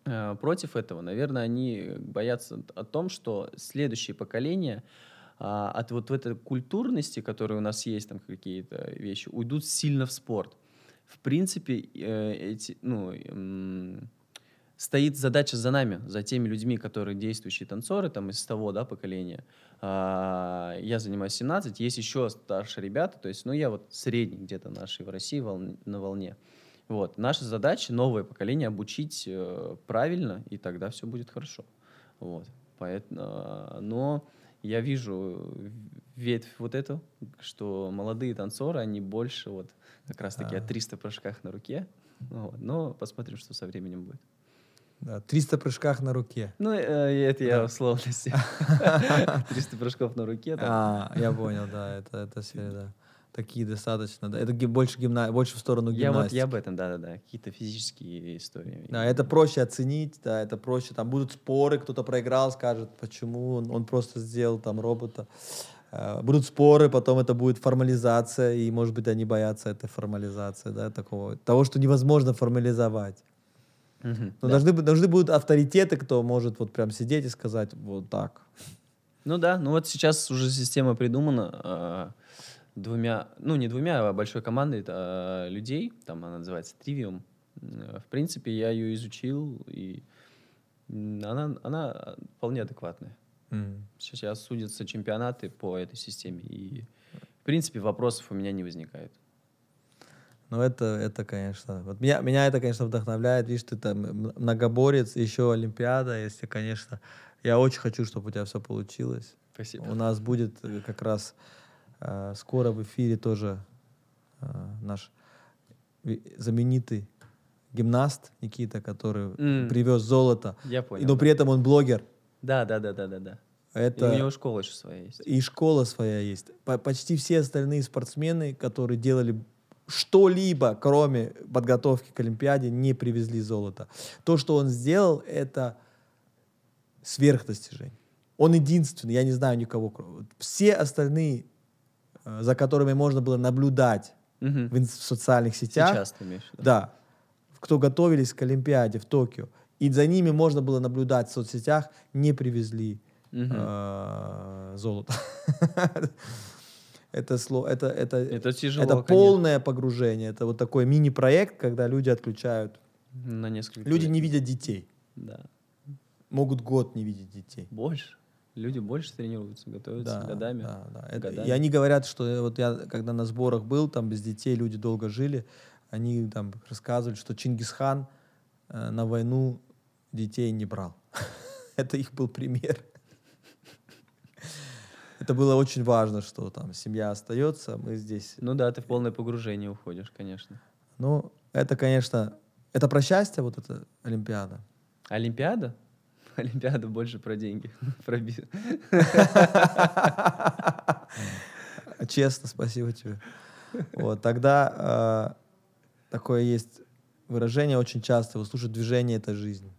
[SPEAKER 3] э, против этого, наверное, они боятся о том, что следующее поколение э, от вот этой культурности, которая у нас есть, там какие-то вещи, уйдут сильно в спорт. В принципе, э, эти, ну, э, стоит задача за нами, за теми людьми, которые действующие танцоры, там, из того, да, поколения. А, я занимаюсь 17, есть еще старшие ребята, то есть, ну, я вот средний где-то нашей в России волн, на волне. Вот. Наша задача новое поколение обучить э, правильно, и тогда все будет хорошо. Вот. Поэтому, э, но я вижу ветвь вот эту, что молодые танцоры, они больше вот как раз-таки а. о 300 прыжках на руке. Вот. Но посмотрим, что со временем будет.
[SPEAKER 2] Да, 300 прыжках на руке.
[SPEAKER 3] Ну, э, это я условности. 300 прыжков на руке.
[SPEAKER 2] А, я понял, да, это, это все, да. такие достаточно. Да, это больше, гимна... больше в сторону
[SPEAKER 3] Я
[SPEAKER 2] гимнастики.
[SPEAKER 3] вот я об этом, да-да-да. Какие-то физические истории.
[SPEAKER 2] Да, это проще оценить, да, это проще. Там будут споры, кто-то проиграл, скажет, почему он, он просто сделал там робота. Э, Будут споры, потом это будет формализация, и, может быть, они боятся этой формализации, да, такого, того, что невозможно формализовать.
[SPEAKER 3] Мгм,
[SPEAKER 2] Но
[SPEAKER 3] да.
[SPEAKER 2] должны, должны будут авторитеты, кто может вот прям сидеть и сказать вот так.
[SPEAKER 3] Ну да, ну вот сейчас уже система придумана а, двумя, ну не двумя, а большой командой а, людей, там она называется Trivium. М, В принципе, я ее изучил, и она, она вполне адекватная. Сейчас судятся чемпионаты по этой системе, и в принципе вопросов у меня не возникает.
[SPEAKER 2] Ну, это, это, конечно, вот меня, меня это, конечно, вдохновляет. Видишь, ты там многоборец, еще Олимпиада, если, конечно, я очень хочу, чтобы у тебя все получилось.
[SPEAKER 3] Спасибо.
[SPEAKER 2] У нас будет э, как раз э, скоро в эфире тоже э, наш знаменитый гимнаст Никита, который
[SPEAKER 3] М.
[SPEAKER 2] привез золото.
[SPEAKER 3] Я
[SPEAKER 2] И-
[SPEAKER 3] понял.
[SPEAKER 2] но
[SPEAKER 3] да.
[SPEAKER 2] при этом он блогер.
[SPEAKER 3] Да, да, да, да, да, да. И
[SPEAKER 2] Это
[SPEAKER 3] у него школа еще своя есть.
[SPEAKER 2] и школа своя есть. По- почти все остальные спортсмены, которые делали что-либо, кроме подготовки к Олимпиаде, не привезли золото. То, что он сделал, это сверхдостижение. Он единственный, я не знаю никого. Все остальные, э, за которыми можно было наблюдать
[SPEAKER 3] Мгм.
[SPEAKER 2] в, социальных сетях,
[SPEAKER 3] Сейчас ты имеешь виду?
[SPEAKER 2] да, кто готовились к Олимпиаде в Токио, и за ними можно было наблюдать в соцсетях, не привезли
[SPEAKER 3] Мгм.
[SPEAKER 2] э, золото. Это, сло- это, это,
[SPEAKER 3] Это тяжело,
[SPEAKER 2] это
[SPEAKER 3] конечно.
[SPEAKER 2] полное погружение. Это вот такой мини-проект, когда люди отключают.
[SPEAKER 3] На несколько
[SPEAKER 2] Люди
[SPEAKER 3] лет.
[SPEAKER 2] не видят детей.
[SPEAKER 3] Да.
[SPEAKER 2] Могут год не видеть детей.
[SPEAKER 3] Больше. Люди больше тренируются, готовятся годами.
[SPEAKER 2] да, да. Это-
[SPEAKER 3] годами.
[SPEAKER 2] и они говорят, что вот я, когда на сборах был, там без детей люди долго жили, они там рассказывали, что Чингисхан э, на войну детей не брал. Это их был пример. Это было очень важно, что там семья остается, мы здесь.
[SPEAKER 3] Ну да, ты в полное погружение уходишь, конечно.
[SPEAKER 2] Ну, это, конечно, это про счастье, вот эта Олимпиада.
[SPEAKER 3] Олимпиада? Олимпиада больше про деньги. Про бизнес.
[SPEAKER 2] Честно, спасибо тебе. Вот, тогда э, такое есть выражение очень часто, его слушают, движение — это жизнь.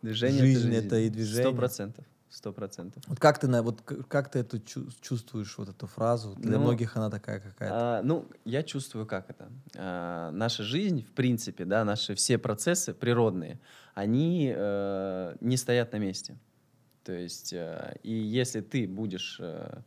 [SPEAKER 3] Движение
[SPEAKER 2] Жизнь это и
[SPEAKER 3] Сто
[SPEAKER 2] движение.
[SPEAKER 3] процентов. Сто процентов.
[SPEAKER 2] Вот как ты, на, вот как ты эту чу- чувствуешь, вот эту фразу? Для
[SPEAKER 3] Ну,
[SPEAKER 2] многих она такая какая-то.
[SPEAKER 3] А, ну, я чувствую, как это. А, наша жизнь, в принципе, да, наши все процессы природные, они э, не стоят на месте. То есть, э, и если ты будешь э,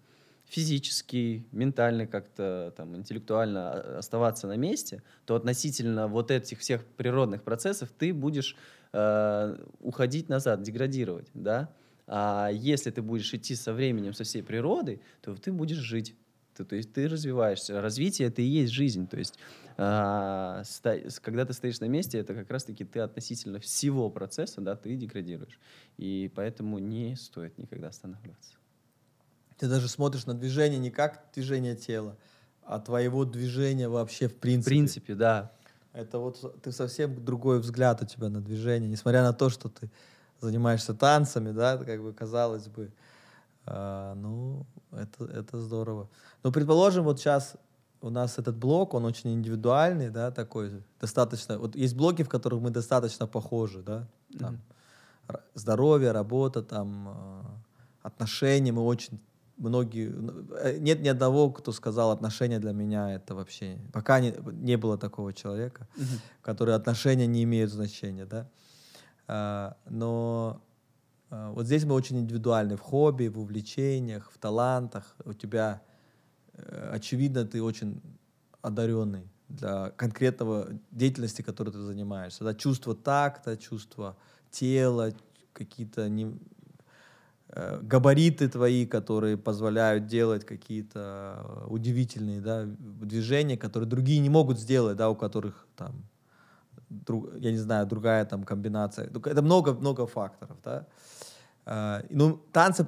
[SPEAKER 3] физически, ментально как-то там интеллектуально а, оставаться на месте, то относительно вот этих всех природных процессов ты будешь э, уходить назад, деградировать, да. А если ты будешь идти со временем, со всей природой, то ты будешь жить. Ты- то есть ты развиваешься. Развитие это и есть жизнь. То есть а, ста- когда ты стоишь на месте, это как раз-таки ты относительно всего процесса, да, ты деградируешь. И поэтому не стоит никогда останавливаться.
[SPEAKER 2] Ты даже смотришь на движение не как движение тела, а твоего движения вообще в принципе.
[SPEAKER 3] В принципе, да.
[SPEAKER 2] Это вот ты совсем другой взгляд у тебя на движение, несмотря на то, что ты занимаешься танцами, да, как бы казалось бы. А, ну, это, это здорово. Но предположим, вот сейчас у нас этот блок, он очень индивидуальный, да, такой, достаточно, вот есть блоки, в которых мы достаточно похожи, да, там, р- здоровье, работа, там, а, отношения, мы очень многие, ну, э, нет ни одного, кто сказал, отношения для меня это вообще, пока не, не было такого человека,
[SPEAKER 3] Мгм.
[SPEAKER 2] которые отношения не имеют значения, да. А, но а, вот здесь мы очень индивидуальны в хобби, в увлечениях, в талантах. У тебя, э, очевидно, ты очень одаренный для конкретного деятельности, которой ты занимаешься. Да, чувство такта, чувство тела, какие-то не, э, габариты твои, которые позволяют делать какие-то удивительные да, движения, которые другие не могут сделать, да, у которых там, друг- я не знаю, другая там комбинация. Это много-много факторов, да. А, Ну, танцы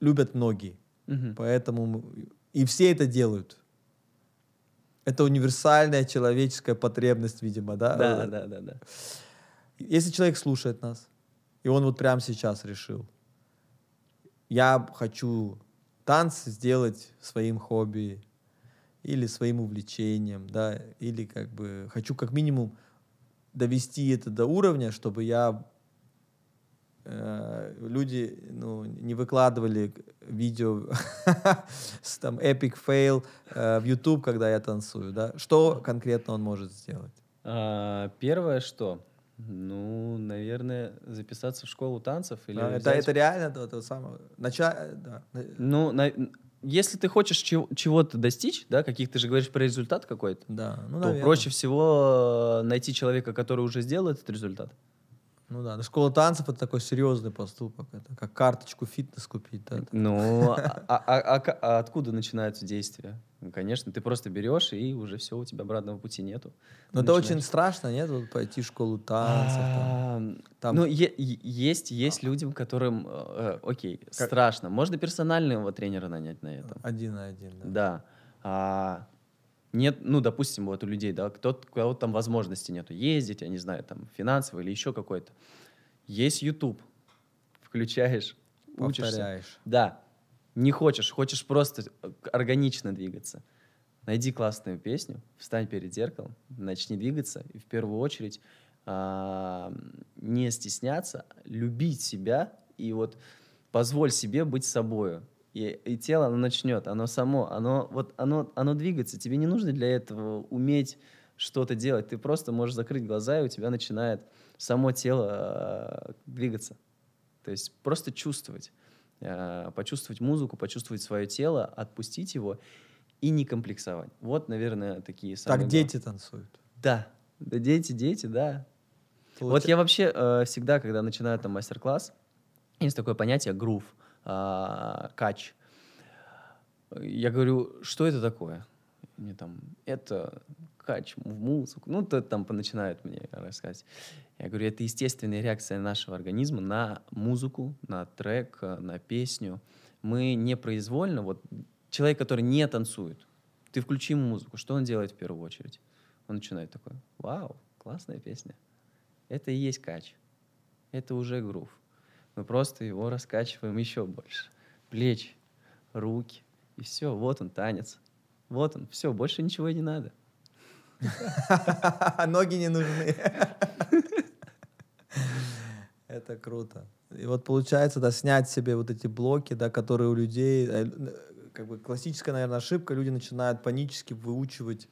[SPEAKER 2] любят многие,
[SPEAKER 3] Мгм.
[SPEAKER 2] поэтому и все это делают. Это универсальная человеческая потребность, видимо, да.
[SPEAKER 3] Да, да, да, да.
[SPEAKER 2] если человек слушает нас, и он вот прямо сейчас решил, я хочу танцы сделать своим хобби, или своим увлечением, да, или как бы хочу как минимум довести это до уровня, чтобы я э, люди ну, не выкладывали видео с там epic fail э, в YouTube, когда я танцую, да. Что конкретно он может сделать?
[SPEAKER 3] А, первое, что? Ну, наверное, записаться в школу танцев или
[SPEAKER 2] это,
[SPEAKER 3] взять-
[SPEAKER 2] это реально то, то самое. Нача... Да.
[SPEAKER 3] Ну, на- если ты хочешь чего- чего-то достичь, да, каких ты же говоришь про результат какой-то,
[SPEAKER 2] Да, ну,
[SPEAKER 3] то
[SPEAKER 2] наверно.
[SPEAKER 3] проще всего э, найти человека, который уже сделал этот результат.
[SPEAKER 2] Ну да, но школа танцев это такой серьезный поступок. Это как карточку фитнес купить. Да?
[SPEAKER 3] Ну, а, а- а- а а откуда начинаются действия? Ну, конечно, ты просто берешь, и уже все, у тебя обратного пути нету.
[SPEAKER 2] Но это
[SPEAKER 3] Начинаешь.
[SPEAKER 2] очень страшно, нет? Вот пойти в школу танцев. там.
[SPEAKER 3] А,
[SPEAKER 2] Там-
[SPEAKER 3] Ну, е- есть, есть людям, которым, э, э, окей, страшно. Можно персонального тренера нанять на этом.
[SPEAKER 2] Один на один, да.
[SPEAKER 3] Да. А, нет, ну, допустим, вот у людей, да, кто-то, у кого там возможности нету ездить, я не знаю, там, финансово или еще какой-то. Есть YouTube. Включаешь, учишься.
[SPEAKER 2] Повторяешь.
[SPEAKER 3] Да. Не хочешь, хочешь просто э, органично двигаться. Найди классную песню, встань перед зеркалом, начни двигаться. И в первую очередь а, не стесняться, любить себя и вот позволь себе быть собою. И, и тело, оно начнет, оно само, оно, вот оно, оно двигается. Тебе не нужно для этого уметь что-то делать. Ты просто можешь закрыть глаза, и у тебя начинает само тело а, двигаться. То есть просто чувствовать. Э, Почувствовать музыку, почувствовать свое тело, отпустить его и не комплексовать. Вот, наверное, такие самые...
[SPEAKER 2] Так дети танцуют.
[SPEAKER 3] Да. Да, дети, дети, да. Вот
[SPEAKER 2] Получа-
[SPEAKER 3] я вообще э, всегда, когда начинаю там мастер-класс, есть такое понятие грув, а, кач. Я говорю, что это такое? Мне там, это кач в музыку. Ну, то там начинают мне рассказывать. Я говорю, это естественная реакция нашего организма на музыку, на трек, э, на песню. Мы непроизвольно, вот человек, который не танцует, ты включи ему музыку, что он делает в первую очередь? Он начинает такой, вау, классная песня. Это и есть кач. Это уже грув. Мы просто его раскачиваем еще больше. Плечи, руки. И все, вот он, танец. Вот он, все, больше ничего не надо.
[SPEAKER 2] Ноги не нужны. Это круто. И вот получается, да, снять себе вот эти блоки, да, которые у людей, э, как бы классическая, наверное, ошибка, люди начинают панически выучивать,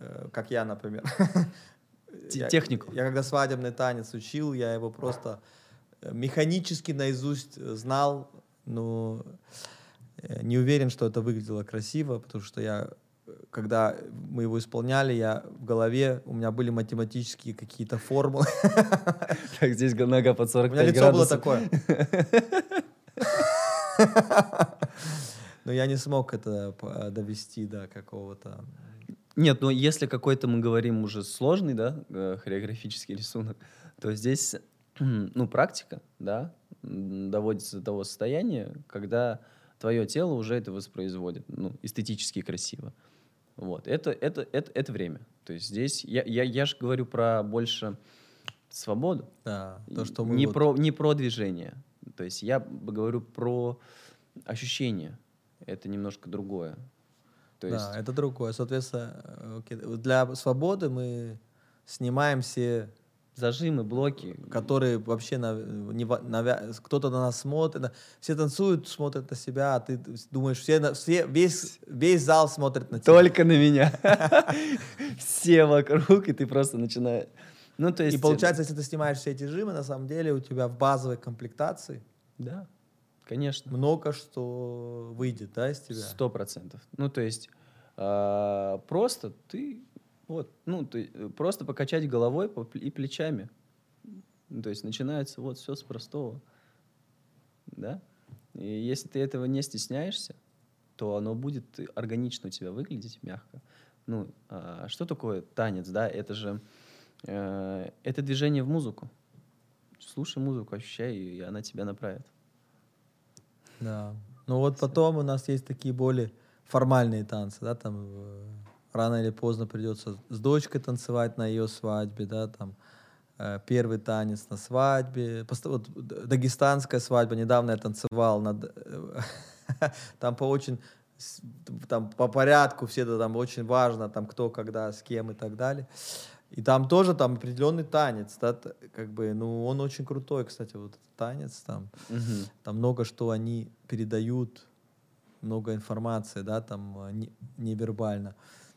[SPEAKER 2] э, как я, например.
[SPEAKER 3] Те-
[SPEAKER 2] Я-
[SPEAKER 3] технику.
[SPEAKER 2] Я когда свадебный танец учил, я его просто э, механически наизусть знал, но не уверен, что это выглядело красиво, потому что я, когда мы его исполняли, я в голове, у меня были математические какие-то формулы.
[SPEAKER 3] Так, здесь нога под
[SPEAKER 2] У
[SPEAKER 3] 45
[SPEAKER 2] меня лицо было такое. Но я не смог это довести до какого-то...
[SPEAKER 3] Нет, но если какой-то мы говорим уже сложный, да, э, хореографический рисунок, то здесь, ну, практика, да, доводится до того состояния, когда твое тело уже это воспроизводит, ну, эстетически красиво. Вот, это, это, это, это время. То есть здесь, я, я, я же говорю про больше свободу,
[SPEAKER 2] Да, то, что мы
[SPEAKER 3] не,
[SPEAKER 2] вот-
[SPEAKER 3] про, не про движение. То есть я говорю про ощущение. Это немножко другое. То есть,
[SPEAKER 2] Да, это другое. Соответственно, э, для свободы мы снимаем все,
[SPEAKER 3] зажимы, блоки.
[SPEAKER 2] которые вообще на- не навя- кто-то на нас смотрит, на- все танцуют, смотрят на себя, а ты думаешь, все, на- все весь весь зал смотрит на тебя.
[SPEAKER 3] Только на меня. Все вокруг, и ты просто начинаешь... Ну, то есть...
[SPEAKER 2] И получается, если ты снимаешь все эти жимы, на самом деле у тебя в базовой комплектации
[SPEAKER 3] Да, конечно.
[SPEAKER 2] много что выйдет, да, из тебя.
[SPEAKER 3] Сто процентов. Ну, то есть а, просто ты... Вот, ну, ты, э, просто покачать головой и плечами. Ну, То есть начинается вот все с простого. Да? И если ты этого не стесняешься, то оно будет органично у тебя выглядеть, мягко. Ну, а что такое танец, да? Это же э, это движение в музыку. Слушай музыку, ощущай, и она тебя направит.
[SPEAKER 2] Да. Ну вот потом у нас есть такие более формальные танцы, да, там э, рано или поздно придется с дочкой танцевать на ее свадьбе, да, там э, первый танец на свадьбе, вот дагестанская свадьба, недавно я танцевал, над, э, там по очень там по порядку все это там очень важно, там кто, когда, с кем и так далее. И там тоже там определенный танец, да, как бы, ну, он очень крутой, кстати, вот этот танец там.
[SPEAKER 3] Мгм.
[SPEAKER 2] Там много что они передают, много информации, да, там э, не- невербально. Э,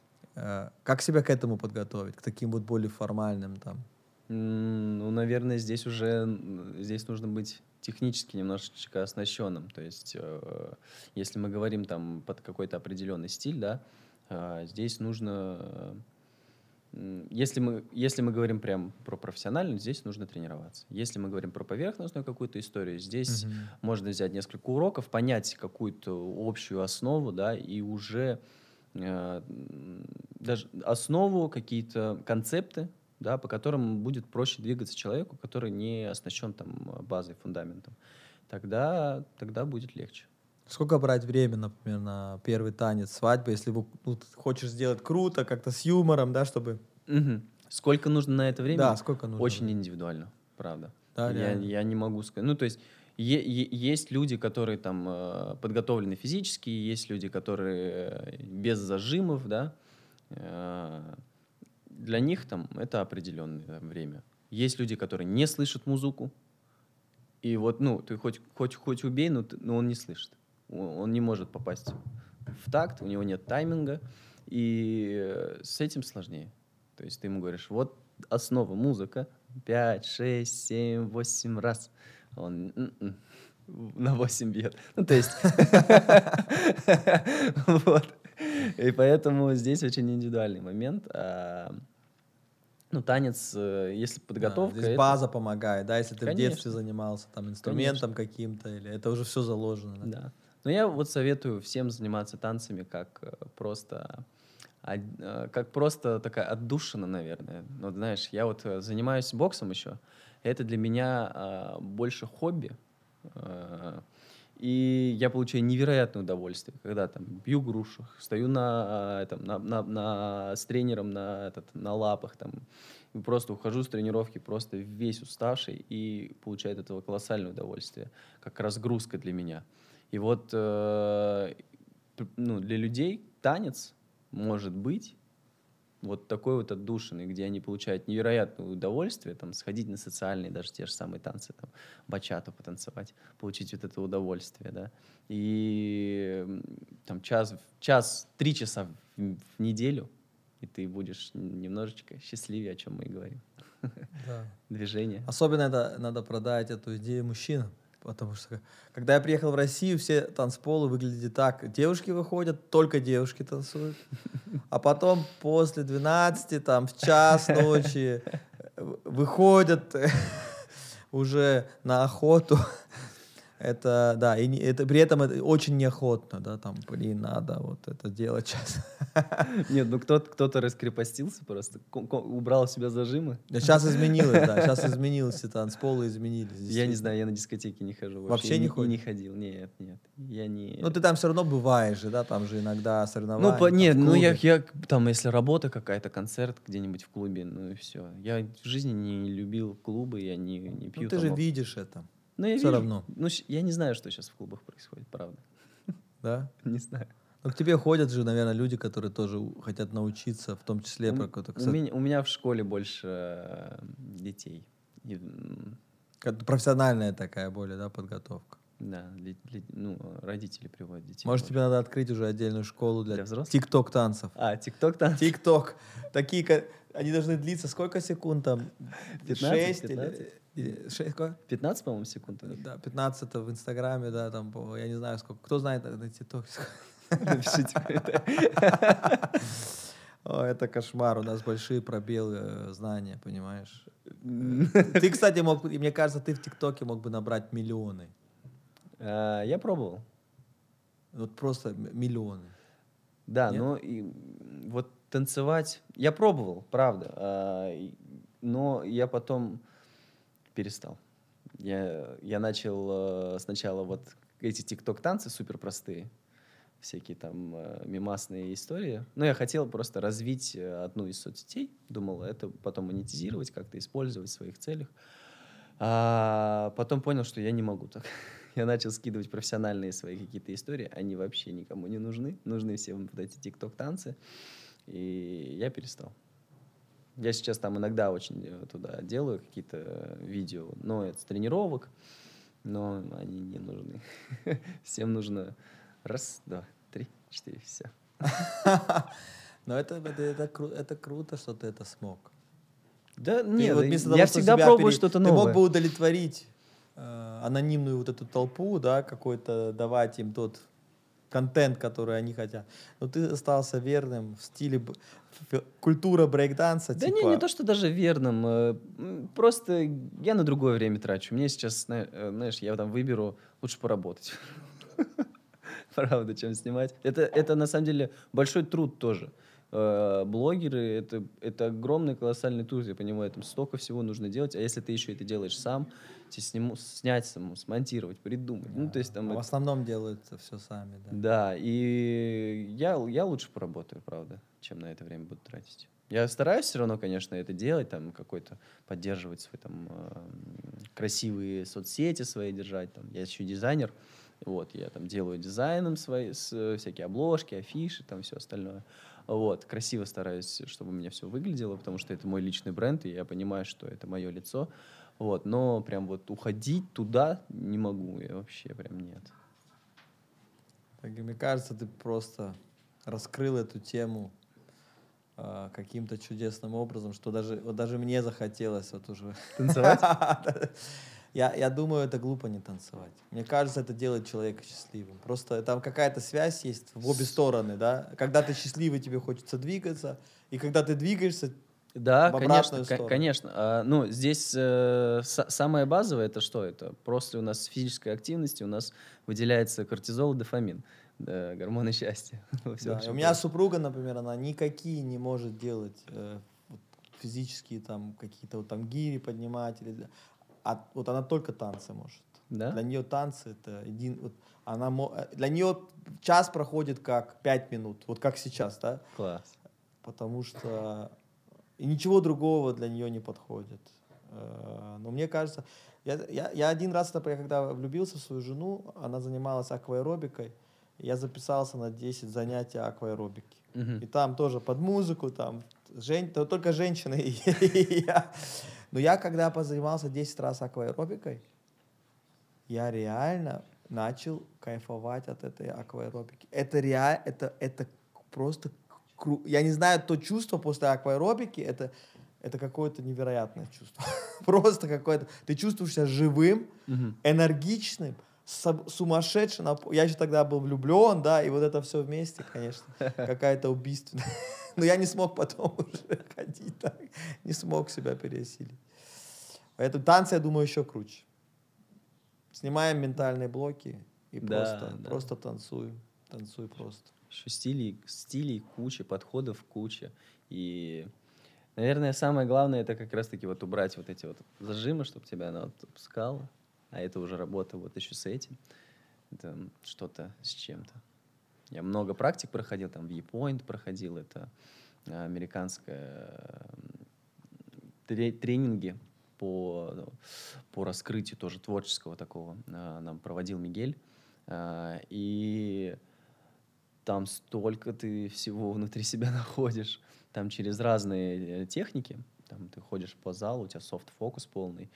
[SPEAKER 2] Как себя к этому подготовить, к таким вот более формальным там?
[SPEAKER 3] Ну, наверное, здесь уже здесь нужно быть технически немножечко оснащенным. То есть, э, если мы говорим там под какой-то определенный стиль, да, а, здесь нужно, э, если мы если мы говорим прям про профессиональную, здесь нужно тренироваться. Если мы говорим про поверхностную какую-то историю, здесь
[SPEAKER 2] Мгм.
[SPEAKER 3] можно взять несколько уроков, понять какую-то общую основу, да, и уже э, даже основу, какие-то концепты, да, по которым будет проще двигаться человеку, который не оснащен там э, базой, фундаментом. Тогда, тогда будет легче.
[SPEAKER 2] Сколько брать время, например, на первый танец свадьбы, если вы ну, хочешь сделать круто, как-то с юмором, да, чтобы...
[SPEAKER 3] Мгм. Сколько нужно на это времени?
[SPEAKER 2] Да, сколько нужно?
[SPEAKER 3] Очень
[SPEAKER 2] времени?
[SPEAKER 3] индивидуально, правда.
[SPEAKER 2] Да,
[SPEAKER 3] я,
[SPEAKER 2] реально.
[SPEAKER 3] я не могу сказать. Ну, то есть есть люди, которые там э, подготовлены физически, есть люди, которые э, без зажимов, да. Э, для них там это определенное время. Есть люди, которые не слышат музыку, и вот, ну, ты хоть, хоть, хоть убей, но, ты- но он не слышит. Он не может попасть в такт, у него нет тайминга, и с этим сложнее. То есть ты ему говоришь, вот основа музыка, 5, 6, 7, 8 раз. Он на 8 бьет. Ну, то есть... Вот. И поэтому здесь очень индивидуальный момент. А, Ну, танец, э, если
[SPEAKER 2] Да,
[SPEAKER 3] подготовка...
[SPEAKER 2] здесь
[SPEAKER 3] это-
[SPEAKER 2] база помогает, да, если ты в
[SPEAKER 3] Конечно.
[SPEAKER 2] детстве занимался там инструментом каким-то, или это уже все заложено. Да?
[SPEAKER 3] Да. Но я вот советую всем заниматься танцами как э, просто э, как просто такая отдушина, наверное. Ну, Вот знаешь, я вот занимаюсь боксом еще. Это для меня а, больше хобби. э, И я получаю невероятное удовольствие, когда там бью грушу, стою на, а, этом, на, на- на- с тренером на, этот, на лапах, там, и просто ухожу с тренировки просто весь уставший и получаю от этого колоссальное удовольствие, как разгрузка для меня. И вот э, ну, для людей танец может быть вот такой вот отдушиной, где они получают невероятное удовольствие, там, сходить на социальные, даже те же самые танцы, там, бачату потанцевать, получить вот это удовольствие, да, и там час, час, три часа в, в неделю, и ты будешь немножечко счастливее, о чем мы и говорим.
[SPEAKER 2] Да.
[SPEAKER 3] Движение.
[SPEAKER 2] Особенно это надо продать эту идею мужчинам. Потому что, когда я приехал в Россию, все танцполы выглядят так. Девушки выходят, только девушки танцуют. А потом после 12, там, в час ночи э, выходят уже на охоту. Это, да, и не- это, при этом это очень неохотно, да, там, блин, надо вот это делать сейчас.
[SPEAKER 3] Нет, ну кто-то, кто-то раскрепостился просто, ко- ко- убрал у себя зажимы.
[SPEAKER 2] Сейчас изменилось, да, сейчас изменилось, танцполы изменились.
[SPEAKER 3] Я не знаю, я на дискотеке не хожу.
[SPEAKER 2] Вообще
[SPEAKER 3] Я
[SPEAKER 2] не
[SPEAKER 3] и
[SPEAKER 2] ходишь?
[SPEAKER 3] не ходил, нет, нет. Я не...
[SPEAKER 2] Ну, ты там все равно бываешь же, да, там же иногда соревнования.
[SPEAKER 3] Ну, по- нет, ну я, я там, если работа какая-то, концерт где-нибудь в клубе, ну и все. Я в жизни не любил клубы, я не, не пью.
[SPEAKER 2] Ну, ты же видишь это,
[SPEAKER 3] Ну, я
[SPEAKER 2] всё
[SPEAKER 3] вижу.
[SPEAKER 2] равно.
[SPEAKER 3] Ну, я не знаю, что сейчас в клубах происходит, правда.
[SPEAKER 2] да?
[SPEAKER 3] Не знаю.
[SPEAKER 2] Ну, к тебе ходят же, наверное, люди, которые тоже хотят научиться, в том числе
[SPEAKER 3] У,
[SPEAKER 2] про какой-то...
[SPEAKER 3] у меня, у меня в школе больше э, детей. И,
[SPEAKER 2] профессиональная такая более, да, подготовка.
[SPEAKER 3] Да, для- для- ну, родители приводят детей.
[SPEAKER 2] Может, тебе надо открыть уже отдельную школу для,
[SPEAKER 3] Для взрослых?
[SPEAKER 2] тикток-танцев.
[SPEAKER 3] А, ТикТок там?
[SPEAKER 2] Тикток. Такие, они должны длиться сколько секунд там?
[SPEAKER 3] 15,
[SPEAKER 2] 6
[SPEAKER 3] 15?
[SPEAKER 2] или... или 6, сколько?
[SPEAKER 3] 15, по-моему, секунд.
[SPEAKER 2] Да, 15 в Инстаграме, да, там, я не знаю, сколько. Кто знает на ТикТоке?
[SPEAKER 3] Напишите.
[SPEAKER 2] О, это кошмар, у нас большие пробелы э, знания, понимаешь? Ты, кстати, мог, мне кажется, ты в ТикТоке мог бы набрать миллионы.
[SPEAKER 3] А, Я пробовал.
[SPEAKER 2] Вот просто миллионы.
[SPEAKER 3] Да,
[SPEAKER 2] Нет?
[SPEAKER 3] но и, м, вот танцевать я пробовал, правда, а, и- но я потом перестал. Я, я начал э, сначала вот эти тикток-танцы супер простые, всякие там э, мемасные истории. Но я хотел просто развить одну из соцсетей, думал это потом монетизировать, как-то использовать в своих целях. А потом понял, что я не могу так. Я начал скидывать профессиональные свои какие-то истории. Они вообще никому не нужны. Нужны всем вот эти тикток-танцы. И я перестал. Я сейчас там иногда очень э, туда делаю какие-то видео, но это с тренировок, но они не нужны. Всем нужно раз, два, три, четыре, все.
[SPEAKER 2] Но это, это, это, кру- это круто, что ты это смог.
[SPEAKER 3] Да
[SPEAKER 2] Ты
[SPEAKER 3] нет,
[SPEAKER 2] вот
[SPEAKER 3] я
[SPEAKER 2] того,
[SPEAKER 3] всегда пробую
[SPEAKER 2] пере-
[SPEAKER 3] что-то
[SPEAKER 2] Ты
[SPEAKER 3] новое.
[SPEAKER 2] мог бы удовлетворить э, анонимную вот эту толпу, да, какой-то давать им тот контент, который они хотят. Но ты остался верным в стиле культура брейкданса.
[SPEAKER 3] Да
[SPEAKER 2] типа,
[SPEAKER 3] не, не то, что даже верным. э, Просто я на другое время трачу. Мне сейчас, э, знаешь, я там выберу лучше поработать. Правда, чем снимать. Это, это на самом деле большой труд тоже. Э, Блогеры это, это огромный колоссальный труд, я понимаю, там столько всего нужно делать. А если ты еще это делаешь сам, сниму, снять саму, смонтировать, придумать. Ну, то есть там
[SPEAKER 2] в
[SPEAKER 3] это-
[SPEAKER 2] основном делают все сами, да.
[SPEAKER 3] да, и я, я лучше поработаю, правда, чем на это время буду тратить. Я стараюсь все равно, конечно, это делать, там какой-то поддерживать свой там эм, красивые соцсети свои держать. Там. Я еще дизайнер, вот, я там делаю дизайном свои, с, всякие обложки, афиши, там все остальное. Вот, красиво стараюсь, чтобы у меня все выглядело, потому что это мой личный бренд, и я понимаю, что это мое лицо. Вот, но прям вот уходить туда не могу, я вообще прям нет.
[SPEAKER 2] Так, мне кажется, ты просто раскрыл эту тему а, каким-то чудесным образом, что даже, вот даже мне захотелось вот уже...
[SPEAKER 3] Танцевать?
[SPEAKER 2] Я, я думаю, это глупо не танцевать. Мне кажется, это делает человека счастливым. Просто там какая-то связь есть в обе стороны, да? Когда ты счастливый, тебе хочется двигаться, и когда ты двигаешься,
[SPEAKER 3] Да,
[SPEAKER 2] в
[SPEAKER 3] конечно,
[SPEAKER 2] сторону.
[SPEAKER 3] конечно. А, ну, здесь э, са- самое базовое это что? Это после у нас физической активности у нас выделяется кортизол и дофамин, да, гормоны счастья.
[SPEAKER 2] Да, У меня супруга, например, она никакие не может делать э, физические там какие-то вот там гири поднимать. Или, а вот она только танцы может.
[SPEAKER 3] Да?
[SPEAKER 2] Для нее танцы это один... Вот она, э, для нее час проходит как пять минут, вот как сейчас, да?
[SPEAKER 3] Класс.
[SPEAKER 2] Потому что и ничего другого для нее не подходит. Э, Но мне кажется, я, я, я один раз, например, когда влюбился в свою жену, она занималась акваэробикой, я записался на 10 занятий акваэробики.
[SPEAKER 3] Мгм.
[SPEAKER 2] И там тоже под музыку, там жен... то только женщины и я. Но я когда позанимался 10 раз акваэробикой, я реально начал кайфовать от этой акваэробики. Это реально, это, это просто, кру- я не знаю, то чувство после акваэробики, это, это какое-то невероятное чувство. Просто какое-то, ты чувствуешь себя живым, энергичным, сумасшедшим. нап- Я еще тогда был влюблен, да, и вот это все вместе, конечно, какая-то убийственная. Но я не смог потом уже ходить так, не смог себя пересилить. Поэтому танцы, я думаю, еще круче. Снимаем ментальные блоки и
[SPEAKER 3] Да,
[SPEAKER 2] просто,
[SPEAKER 3] да.
[SPEAKER 2] просто танцуем. Танцуй просто.
[SPEAKER 3] Еще стилей, стилей куча, подходов куча. И, наверное, самое главное это как раз-таки вот убрать вот эти вот зажимы, чтобы тебя она вот опускала. А это уже работа вот еще с этим. Это что-то с чем-то. Я много практик проходил, там в Point проходил, это э, американская м, тре- тренинги по, по раскрытию тоже творческого такого э, нам проводил Мигель. И там столько ты всего внутри себя находишь. Там через разные э, техники. Там ты ходишь по залу, у тебя софт-фокус полный.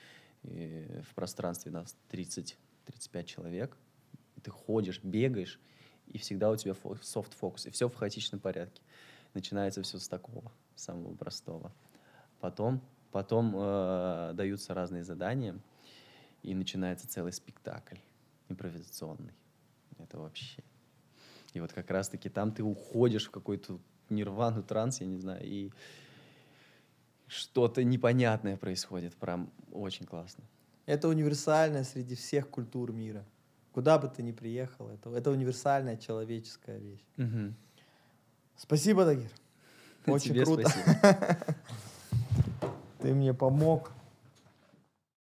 [SPEAKER 3] И в пространстве нас 30-35 человек. Ты ходишь, бегаешь, и всегда у тебя фо- софт-фокус. И все в хаотичном порядке. Начинается все с такого, самого простого. Потом, потом э, даются разные задания, и начинается целый спектакль импровизационный. Это вообще. И вот как раз-таки там ты уходишь в какой-то нирвану, транс, я не знаю, и что-то непонятное происходит. Прям очень классно.
[SPEAKER 2] Это универсальное среди всех культур мира. Куда бы ты ни приехал, это, это универсальная человеческая вещь. Спасибо, Дагир. Очень
[SPEAKER 3] Тебе
[SPEAKER 2] круто.
[SPEAKER 3] спасибо.
[SPEAKER 2] Ты мне помог